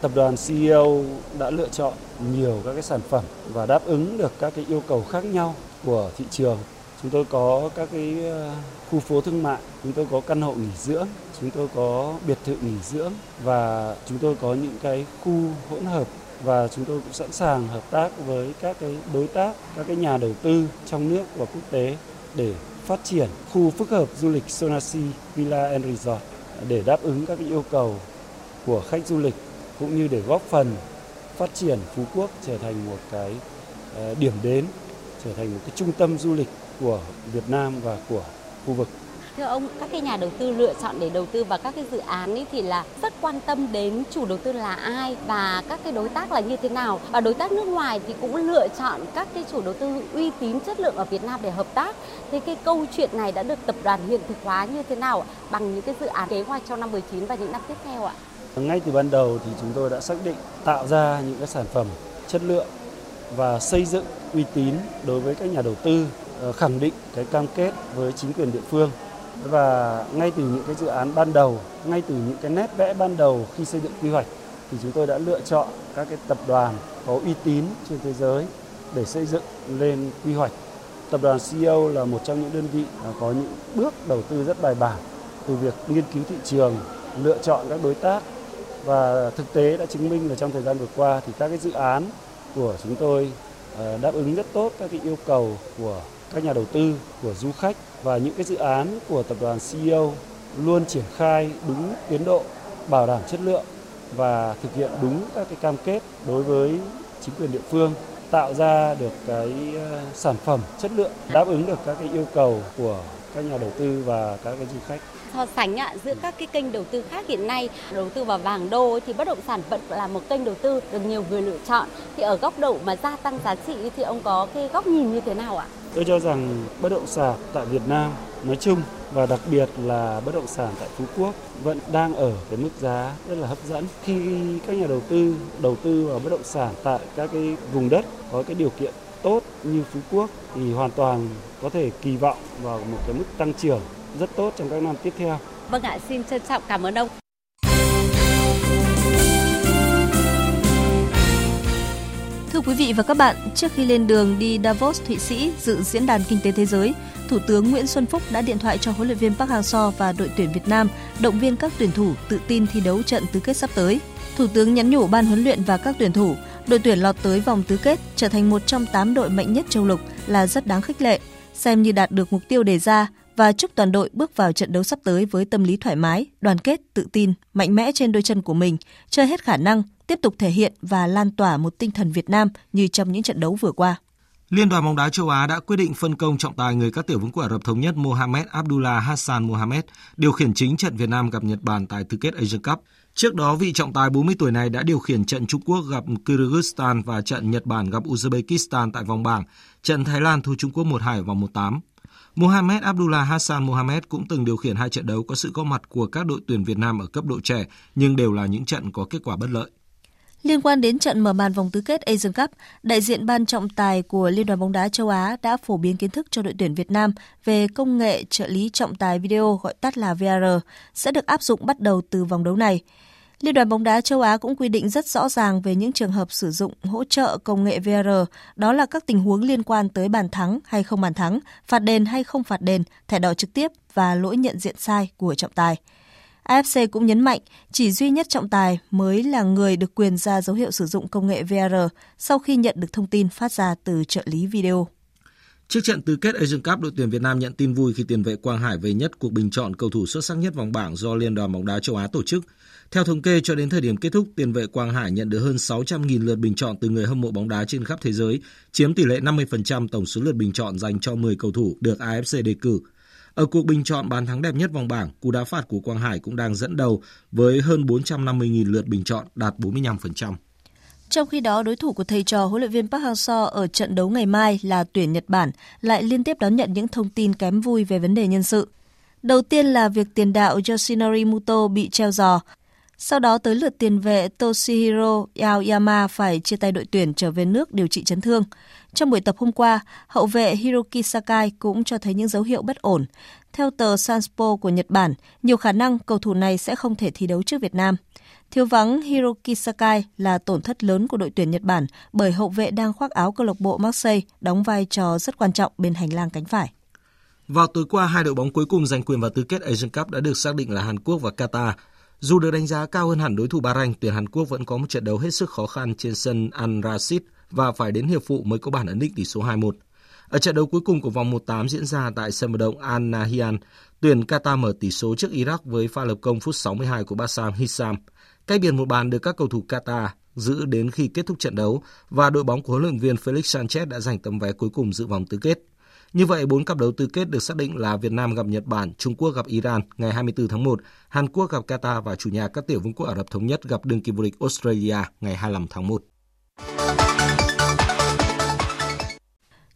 [SPEAKER 29] Tập đoàn CEO đã lựa chọn nhiều các cái sản phẩm và đáp ứng được các cái yêu cầu khác nhau của thị trường. Chúng tôi có các cái ờ, khu phố thương mại, chúng tôi có căn hộ nghỉ dưỡng, chúng tôi có biệt thự nghỉ dưỡng và chúng tôi có những cái khu hỗn hợp và chúng tôi cũng sẵn sàng hợp tác với các cái đối tác, các cái nhà đầu tư trong nước và quốc tế để phát triển khu phức hợp du lịch Sonasi Villa and Resort để đáp ứng các cái yêu cầu của khách du lịch cũng như để góp phần phát triển Phú Quốc trở thành một cái ờ, điểm đến, trở thành một cái trung tâm du lịch của Việt Nam và của khu vực.
[SPEAKER 27] Thưa ông, các cái nhà đầu tư lựa chọn để đầu tư vào các cái dự án ấy thì là rất quan tâm đến chủ đầu tư là ai và các cái đối tác là như thế nào. Và đối tác nước ngoài thì cũng lựa chọn các cái chủ đầu tư uy tín chất lượng ở Việt Nam để hợp tác. Thì cái câu chuyện này đã được tập đoàn hiện thực hóa như thế nào bằng những cái dự án kế hoạch trong năm 19 và những năm tiếp theo ạ?
[SPEAKER 29] Ngay từ ban đầu thì chúng tôi đã xác định tạo ra những cái sản phẩm chất lượng và xây dựng uy tín đối với các nhà đầu tư Ờ, khẳng định cái cam kết với chính quyền địa phương và ngay từ những cái dự án ban đầu, ngay từ những cái nét vẽ ban đầu khi xây dựng quy hoạch thì chúng tôi đã lựa chọn các cái tập đoàn có uy tín trên thế giới để xây dựng lên quy hoạch. Tập đoàn CEO là một trong những đơn vị có những bước đầu tư rất bài bản từ việc nghiên cứu thị trường, lựa chọn các đối tác và thực tế đã chứng minh là trong thời gian vừa qua thì các cái dự án của chúng tôi ờ, đáp ứng rất tốt các cái yêu cầu của các nhà đầu tư, của du khách và những cái dự án của tập đoàn CEO luôn triển khai đúng tiến độ, bảo đảm chất lượng và thực hiện đúng các cái cam kết đối với chính quyền địa phương tạo ra được cái ờ, sản phẩm chất lượng đáp ứng được các cái yêu cầu của các nhà đầu tư và các cái du khách
[SPEAKER 27] so sánh ạ, giữa các cái kênh đầu tư khác hiện nay đầu tư vào vàng đô thì bất động sản vẫn là một kênh đầu tư được nhiều người lựa chọn thì ở góc độ mà gia tăng giá trị thì ông có cái góc nhìn như thế nào ạ?
[SPEAKER 29] Tôi cho rằng bất động sản tại Việt Nam nói chung và đặc biệt là bất động sản tại Phú Quốc vẫn đang ở cái mức giá rất là hấp dẫn. Khi các nhà đầu tư đầu tư vào bất động sản tại các cái vùng đất có cái điều kiện tốt như Phú Quốc thì hoàn toàn có thể kỳ vọng vào một cái mức tăng trưởng rất tốt trong các năm tiếp theo.
[SPEAKER 27] Vâng ạ, xin trân trọng cảm ơn ông.
[SPEAKER 30] Thưa quý vị và các bạn, trước khi lên đường đi Davos, Thụy Sĩ dự diễn đàn kinh tế thế giới, Thủ tướng Nguyễn Xuân Phúc đã điện thoại cho huấn luyện viên Park Hang-seo và đội tuyển Việt Nam động viên các tuyển thủ tự tin thi đấu trận tứ kết sắp tới. Thủ tướng nhắn nhủ ban huấn luyện và các tuyển thủ, đội tuyển lọt tới vòng tứ kết trở thành một trong 8 đội mạnh nhất châu lục là rất đáng khích lệ, xem như đạt được mục tiêu đề ra và chúc toàn đội bước vào trận đấu sắp tới với tâm lý thoải mái, đoàn kết, tự tin, mạnh mẽ trên đôi chân của mình, chơi hết khả năng, tiếp tục thể hiện và lan tỏa một tinh thần Việt Nam như trong những trận đấu vừa qua.
[SPEAKER 1] Liên đoàn bóng đá châu Á đã quyết định phân công trọng tài người các tiểu vương quốc Ả Rập thống nhất Mohamed Abdullah Hassan Mohamed điều khiển chính trận Việt Nam gặp Nhật Bản tại tứ kết Asian Cup. Trước đó, vị trọng tài 40 tuổi này đã điều khiển trận Trung Quốc gặp Kyrgyzstan và trận Nhật Bản gặp Uzbekistan tại vòng bảng, trận Thái Lan thua Trung Quốc 1-2 vòng 1-8. Mohamed Abdullah Hassan Mohamed cũng từng điều khiển hai trận đấu có sự góp mặt của các đội tuyển Việt Nam ở cấp độ trẻ, nhưng đều là những trận có kết quả bất lợi.
[SPEAKER 30] Liên quan đến trận mở màn vòng tứ kết Asian Cup, đại diện ban trọng tài của Liên đoàn bóng đá châu Á đã phổ biến kiến thức cho đội tuyển Việt Nam về công nghệ trợ lý trọng tài video gọi tắt là VR sẽ được áp dụng bắt đầu từ vòng đấu này. Liên đoàn bóng đá châu Á cũng quy định rất rõ ràng về những trường hợp sử dụng hỗ trợ công nghệ VR, đó là các tình huống liên quan tới bàn thắng hay không bàn thắng, phạt đền hay không phạt đền, thẻ đỏ trực tiếp và lỗi nhận diện sai của trọng tài. AFC cũng nhấn mạnh chỉ duy nhất trọng tài mới là người được quyền ra dấu hiệu sử dụng công nghệ VR sau khi nhận được thông tin phát ra từ trợ lý video.
[SPEAKER 31] Trước trận tứ kết Asian Cup, đội tuyển Việt Nam nhận tin vui khi tiền vệ Quang Hải về nhất cuộc bình chọn cầu thủ xuất sắc nhất vòng bảng do Liên đoàn bóng đá châu Á tổ chức. Theo thống kê, cho đến thời điểm kết thúc, tiền vệ Quang Hải nhận được hơn 600.000 lượt bình chọn từ người hâm mộ bóng đá trên khắp thế giới, chiếm tỷ lệ 50% tổng số lượt bình chọn dành cho 10 cầu thủ được AFC đề cử. Ở cuộc bình chọn bàn thắng đẹp nhất vòng bảng, cú đá phạt của Quang Hải cũng đang dẫn đầu với hơn 450.000 lượt bình chọn, đạt 45%.
[SPEAKER 30] Trong khi đó, đối thủ của thầy trò huấn luyện viên Park Hang-seo ở trận đấu ngày mai là tuyển Nhật Bản lại liên tiếp đón nhận những thông tin kém vui về vấn đề nhân sự. Đầu tiên là việc tiền đạo Yoshinori Muto bị treo giò. Sau đó tới lượt tiền vệ Toshihiro Aoyama phải chia tay đội tuyển trở về nước điều trị chấn thương. Trong buổi tập hôm qua, hậu vệ Hiroki Sakai cũng cho thấy những dấu hiệu bất ổn. Theo tờ Sanspo của Nhật Bản, nhiều khả năng cầu thủ này sẽ không thể thi đấu trước Việt Nam. Thiếu vắng Hiroki Sakai là tổn thất lớn của đội tuyển Nhật Bản bởi hậu vệ đang khoác áo câu lạc bộ Marseille đóng vai trò rất quan trọng bên hành lang cánh phải.
[SPEAKER 31] Vào tối qua, hai đội bóng cuối cùng giành quyền vào tứ kết Asian Cup đã được xác định là Hàn Quốc và Qatar. Dù được đánh giá cao hơn hẳn đối thủ Bahrain, tuyển Hàn Quốc vẫn có một trận đấu hết sức khó khăn trên sân Al Rashid và phải đến hiệp phụ mới có bản ấn định tỷ số 2-1. Ở trận đấu cuối cùng của vòng 1-8 diễn ra tại sân vận động Al Nahyan, tuyển Qatar mở tỷ số trước Iraq với pha lập công phút 62 của Bassam Hissam. Cách biệt một bàn được các cầu thủ Qatar giữ đến khi kết thúc trận đấu và đội bóng của huấn luyện viên Felix Sanchez đã giành tấm vé cuối cùng dự vòng tứ kết. Như vậy, bốn cặp đấu tứ kết được xác định là Việt Nam gặp Nhật Bản, Trung Quốc gặp Iran ngày 24 tháng 1, Hàn Quốc gặp Qatar và chủ nhà các tiểu vương quốc Ả Rập Thống Nhất gặp đương kim vô địch Australia ngày 25 tháng 1.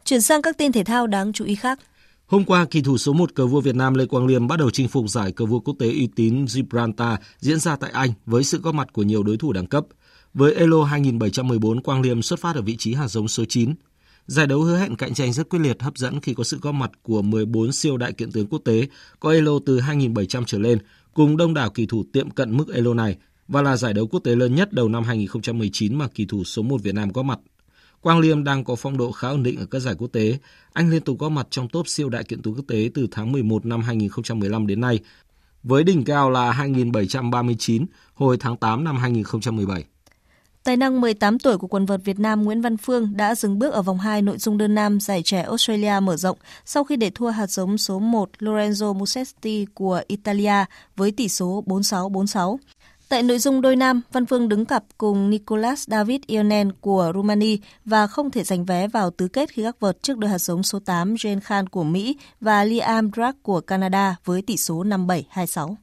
[SPEAKER 30] Chuyển sang các tin thể thao đáng chú ý khác.
[SPEAKER 31] Hôm qua, kỳ thủ số 1 cờ vua Việt Nam Lê Quang Liêm bắt đầu chinh phục giải cờ vua quốc tế uy tín Gibraltar diễn ra tại Anh với sự góp mặt của nhiều đối thủ đẳng cấp. Với Elo 2714, Quang Liêm xuất phát ở vị trí hạt giống số 9. Giải đấu hứa hẹn cạnh tranh rất quyết liệt, hấp dẫn khi có sự góp mặt của 14 siêu đại kiện tướng quốc tế có Elo từ 2.700 trở lên, cùng đông đảo kỳ thủ tiệm cận mức Elo này và là giải đấu quốc tế lớn nhất đầu năm 2019 mà kỳ thủ số 1 Việt Nam có mặt. Quang Liêm đang có phong độ khá ổn định ở các giải quốc tế. Anh liên tục có mặt trong top siêu đại kiện tướng quốc tế từ tháng 11 năm 2015 đến nay, với đỉnh cao là 2.739 hồi tháng 8 năm 2017.
[SPEAKER 30] Tài năng 18 tuổi của quần vợt Việt Nam Nguyễn Văn Phương đã dừng bước ở vòng 2 nội dung đơn nam giải trẻ Australia mở rộng sau khi để thua hạt giống số 1 Lorenzo Musetti của Italia với tỷ số 46-46. Tại nội dung đôi nam, Văn Phương đứng cặp cùng Nicolas David Ionen của Rumani và không thể giành vé vào tứ kết khi gác vợt trước đôi hạt giống số 8 Jane Khan của Mỹ và Liam Drake của Canada với tỷ số 5-7-2-6.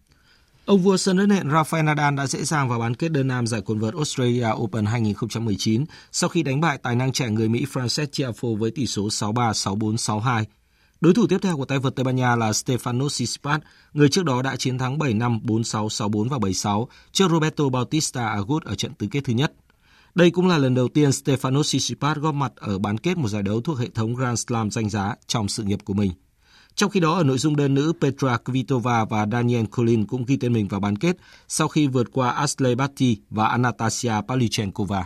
[SPEAKER 31] Ông vua sân đất nện Rafael Nadal đã dễ dàng vào bán kết đơn nam giải quần vợt Australia Open 2019 sau khi đánh bại tài năng trẻ người Mỹ Frances Tiafoe với tỷ số 6-3, 6-4, 6-2. Đối thủ tiếp theo của tay vợt Tây Ban Nha là Stefano Tsitsipas, người trước đó đã chiến thắng 7 năm 4-6, 6-4 và 7-6 trước Roberto Bautista Agut ở trận tứ kết thứ nhất. Đây cũng là lần đầu tiên Stefano Tsitsipas góp mặt ở bán kết một giải đấu thuộc hệ thống Grand Slam danh giá trong sự nghiệp của mình. Trong khi đó ở nội dung đơn nữ, Petra Kvitova và Daniel Kolin cũng ghi tên mình vào bán kết sau khi vượt qua Ashley Barty và Anastasia Pavlyuchenkova.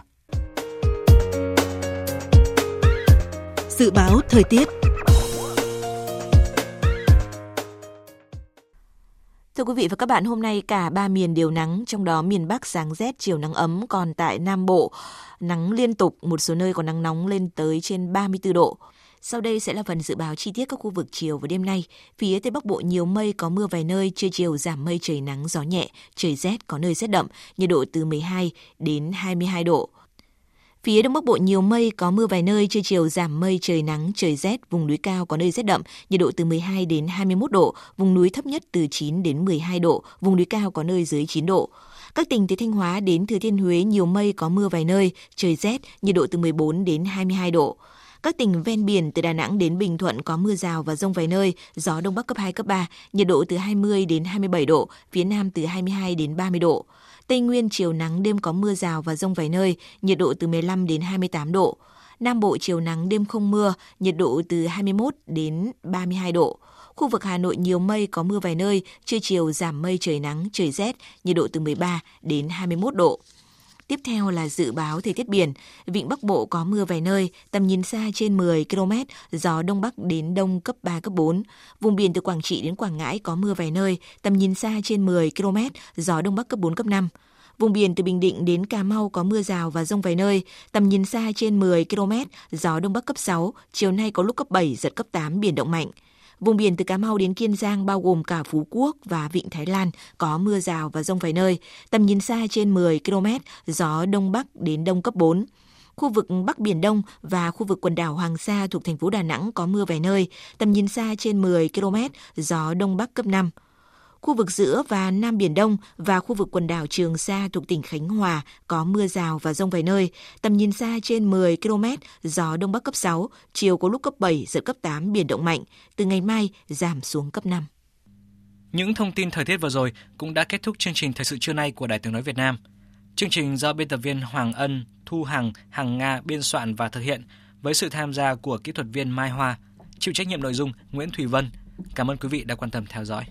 [SPEAKER 32] Dự báo thời tiết
[SPEAKER 3] Thưa quý vị và các bạn, hôm nay cả ba miền đều nắng, trong đó miền Bắc sáng rét, chiều nắng ấm, còn tại Nam Bộ nắng liên tục, một số nơi còn nắng nóng lên tới trên 34 độ. Sau đây sẽ là phần dự báo chi tiết các khu vực chiều và đêm nay. Phía Tây Bắc Bộ nhiều mây, có mưa vài nơi, trưa chiều giảm mây trời nắng, gió nhẹ, trời rét, có nơi rét đậm, nhiệt độ từ 12 đến 22 độ. Phía Đông Bắc Bộ nhiều mây, có mưa vài nơi, trưa chiều giảm mây, trời nắng, trời rét, vùng núi cao có nơi rét đậm, nhiệt độ từ 12 đến 21 độ, vùng núi thấp nhất từ 9 đến 12 độ, vùng núi cao có nơi dưới 9 độ. Các tỉnh từ Thanh Hóa đến Thừa Thiên Huế nhiều mây có mưa vài nơi, trời rét, nhiệt độ từ 14 đến 22 độ. Các tỉnh ven biển từ Đà Nẵng đến Bình Thuận có mưa rào và rông vài nơi, gió đông bắc cấp 2 cấp 3, nhiệt độ từ 20 đến 27 độ, phía Nam từ 22 đến 30 độ. Tây Nguyên chiều nắng đêm có mưa rào và rông vài nơi, nhiệt độ từ 15 đến 28 độ. Nam Bộ chiều nắng đêm không mưa, nhiệt độ từ 21 đến 32 độ. Khu vực Hà Nội nhiều mây có mưa vài nơi, trưa chiều giảm mây trời nắng, trời rét, nhiệt độ từ 13 đến 21 độ. Tiếp theo là dự báo thời tiết biển. Vịnh Bắc Bộ có mưa vài nơi, tầm nhìn xa trên 10 km, gió Đông Bắc đến Đông cấp 3, cấp 4. Vùng biển từ Quảng Trị đến Quảng Ngãi có mưa vài nơi, tầm nhìn xa trên 10 km, gió Đông Bắc cấp 4, cấp 5. Vùng biển từ Bình Định đến Cà Mau có mưa rào và rông vài nơi, tầm nhìn xa trên 10 km, gió Đông Bắc cấp 6, chiều nay có lúc cấp 7, giật cấp 8, biển động mạnh. Vùng biển từ Cà Mau đến Kiên Giang bao gồm cả Phú Quốc và Vịnh Thái Lan có mưa rào và rông vài nơi, tầm nhìn xa trên 10 km, gió Đông Bắc đến Đông cấp 4. Khu vực Bắc Biển Đông và khu vực quần đảo Hoàng Sa thuộc thành phố Đà Nẵng có mưa vài nơi, tầm nhìn xa trên 10 km, gió Đông Bắc cấp 5. Khu vực giữa và Nam Biển Đông và khu vực quần đảo Trường Sa thuộc tỉnh Khánh Hòa có mưa rào và rông vài nơi, tầm nhìn xa trên 10 km, gió Đông Bắc cấp 6, chiều có lúc cấp 7, giật cấp 8, biển động mạnh, từ ngày mai giảm xuống cấp 5.
[SPEAKER 1] Những thông tin thời tiết vừa rồi cũng đã kết thúc chương trình Thời sự trưa nay của Đài Tiếng Nói Việt Nam. Chương trình do biên tập viên Hoàng Ân, Thu Hằng, Hằng Nga biên soạn và thực hiện với sự tham gia của kỹ thuật viên Mai Hoa, chịu trách nhiệm nội dung Nguyễn Thùy Vân. Cảm ơn quý vị đã quan tâm theo dõi.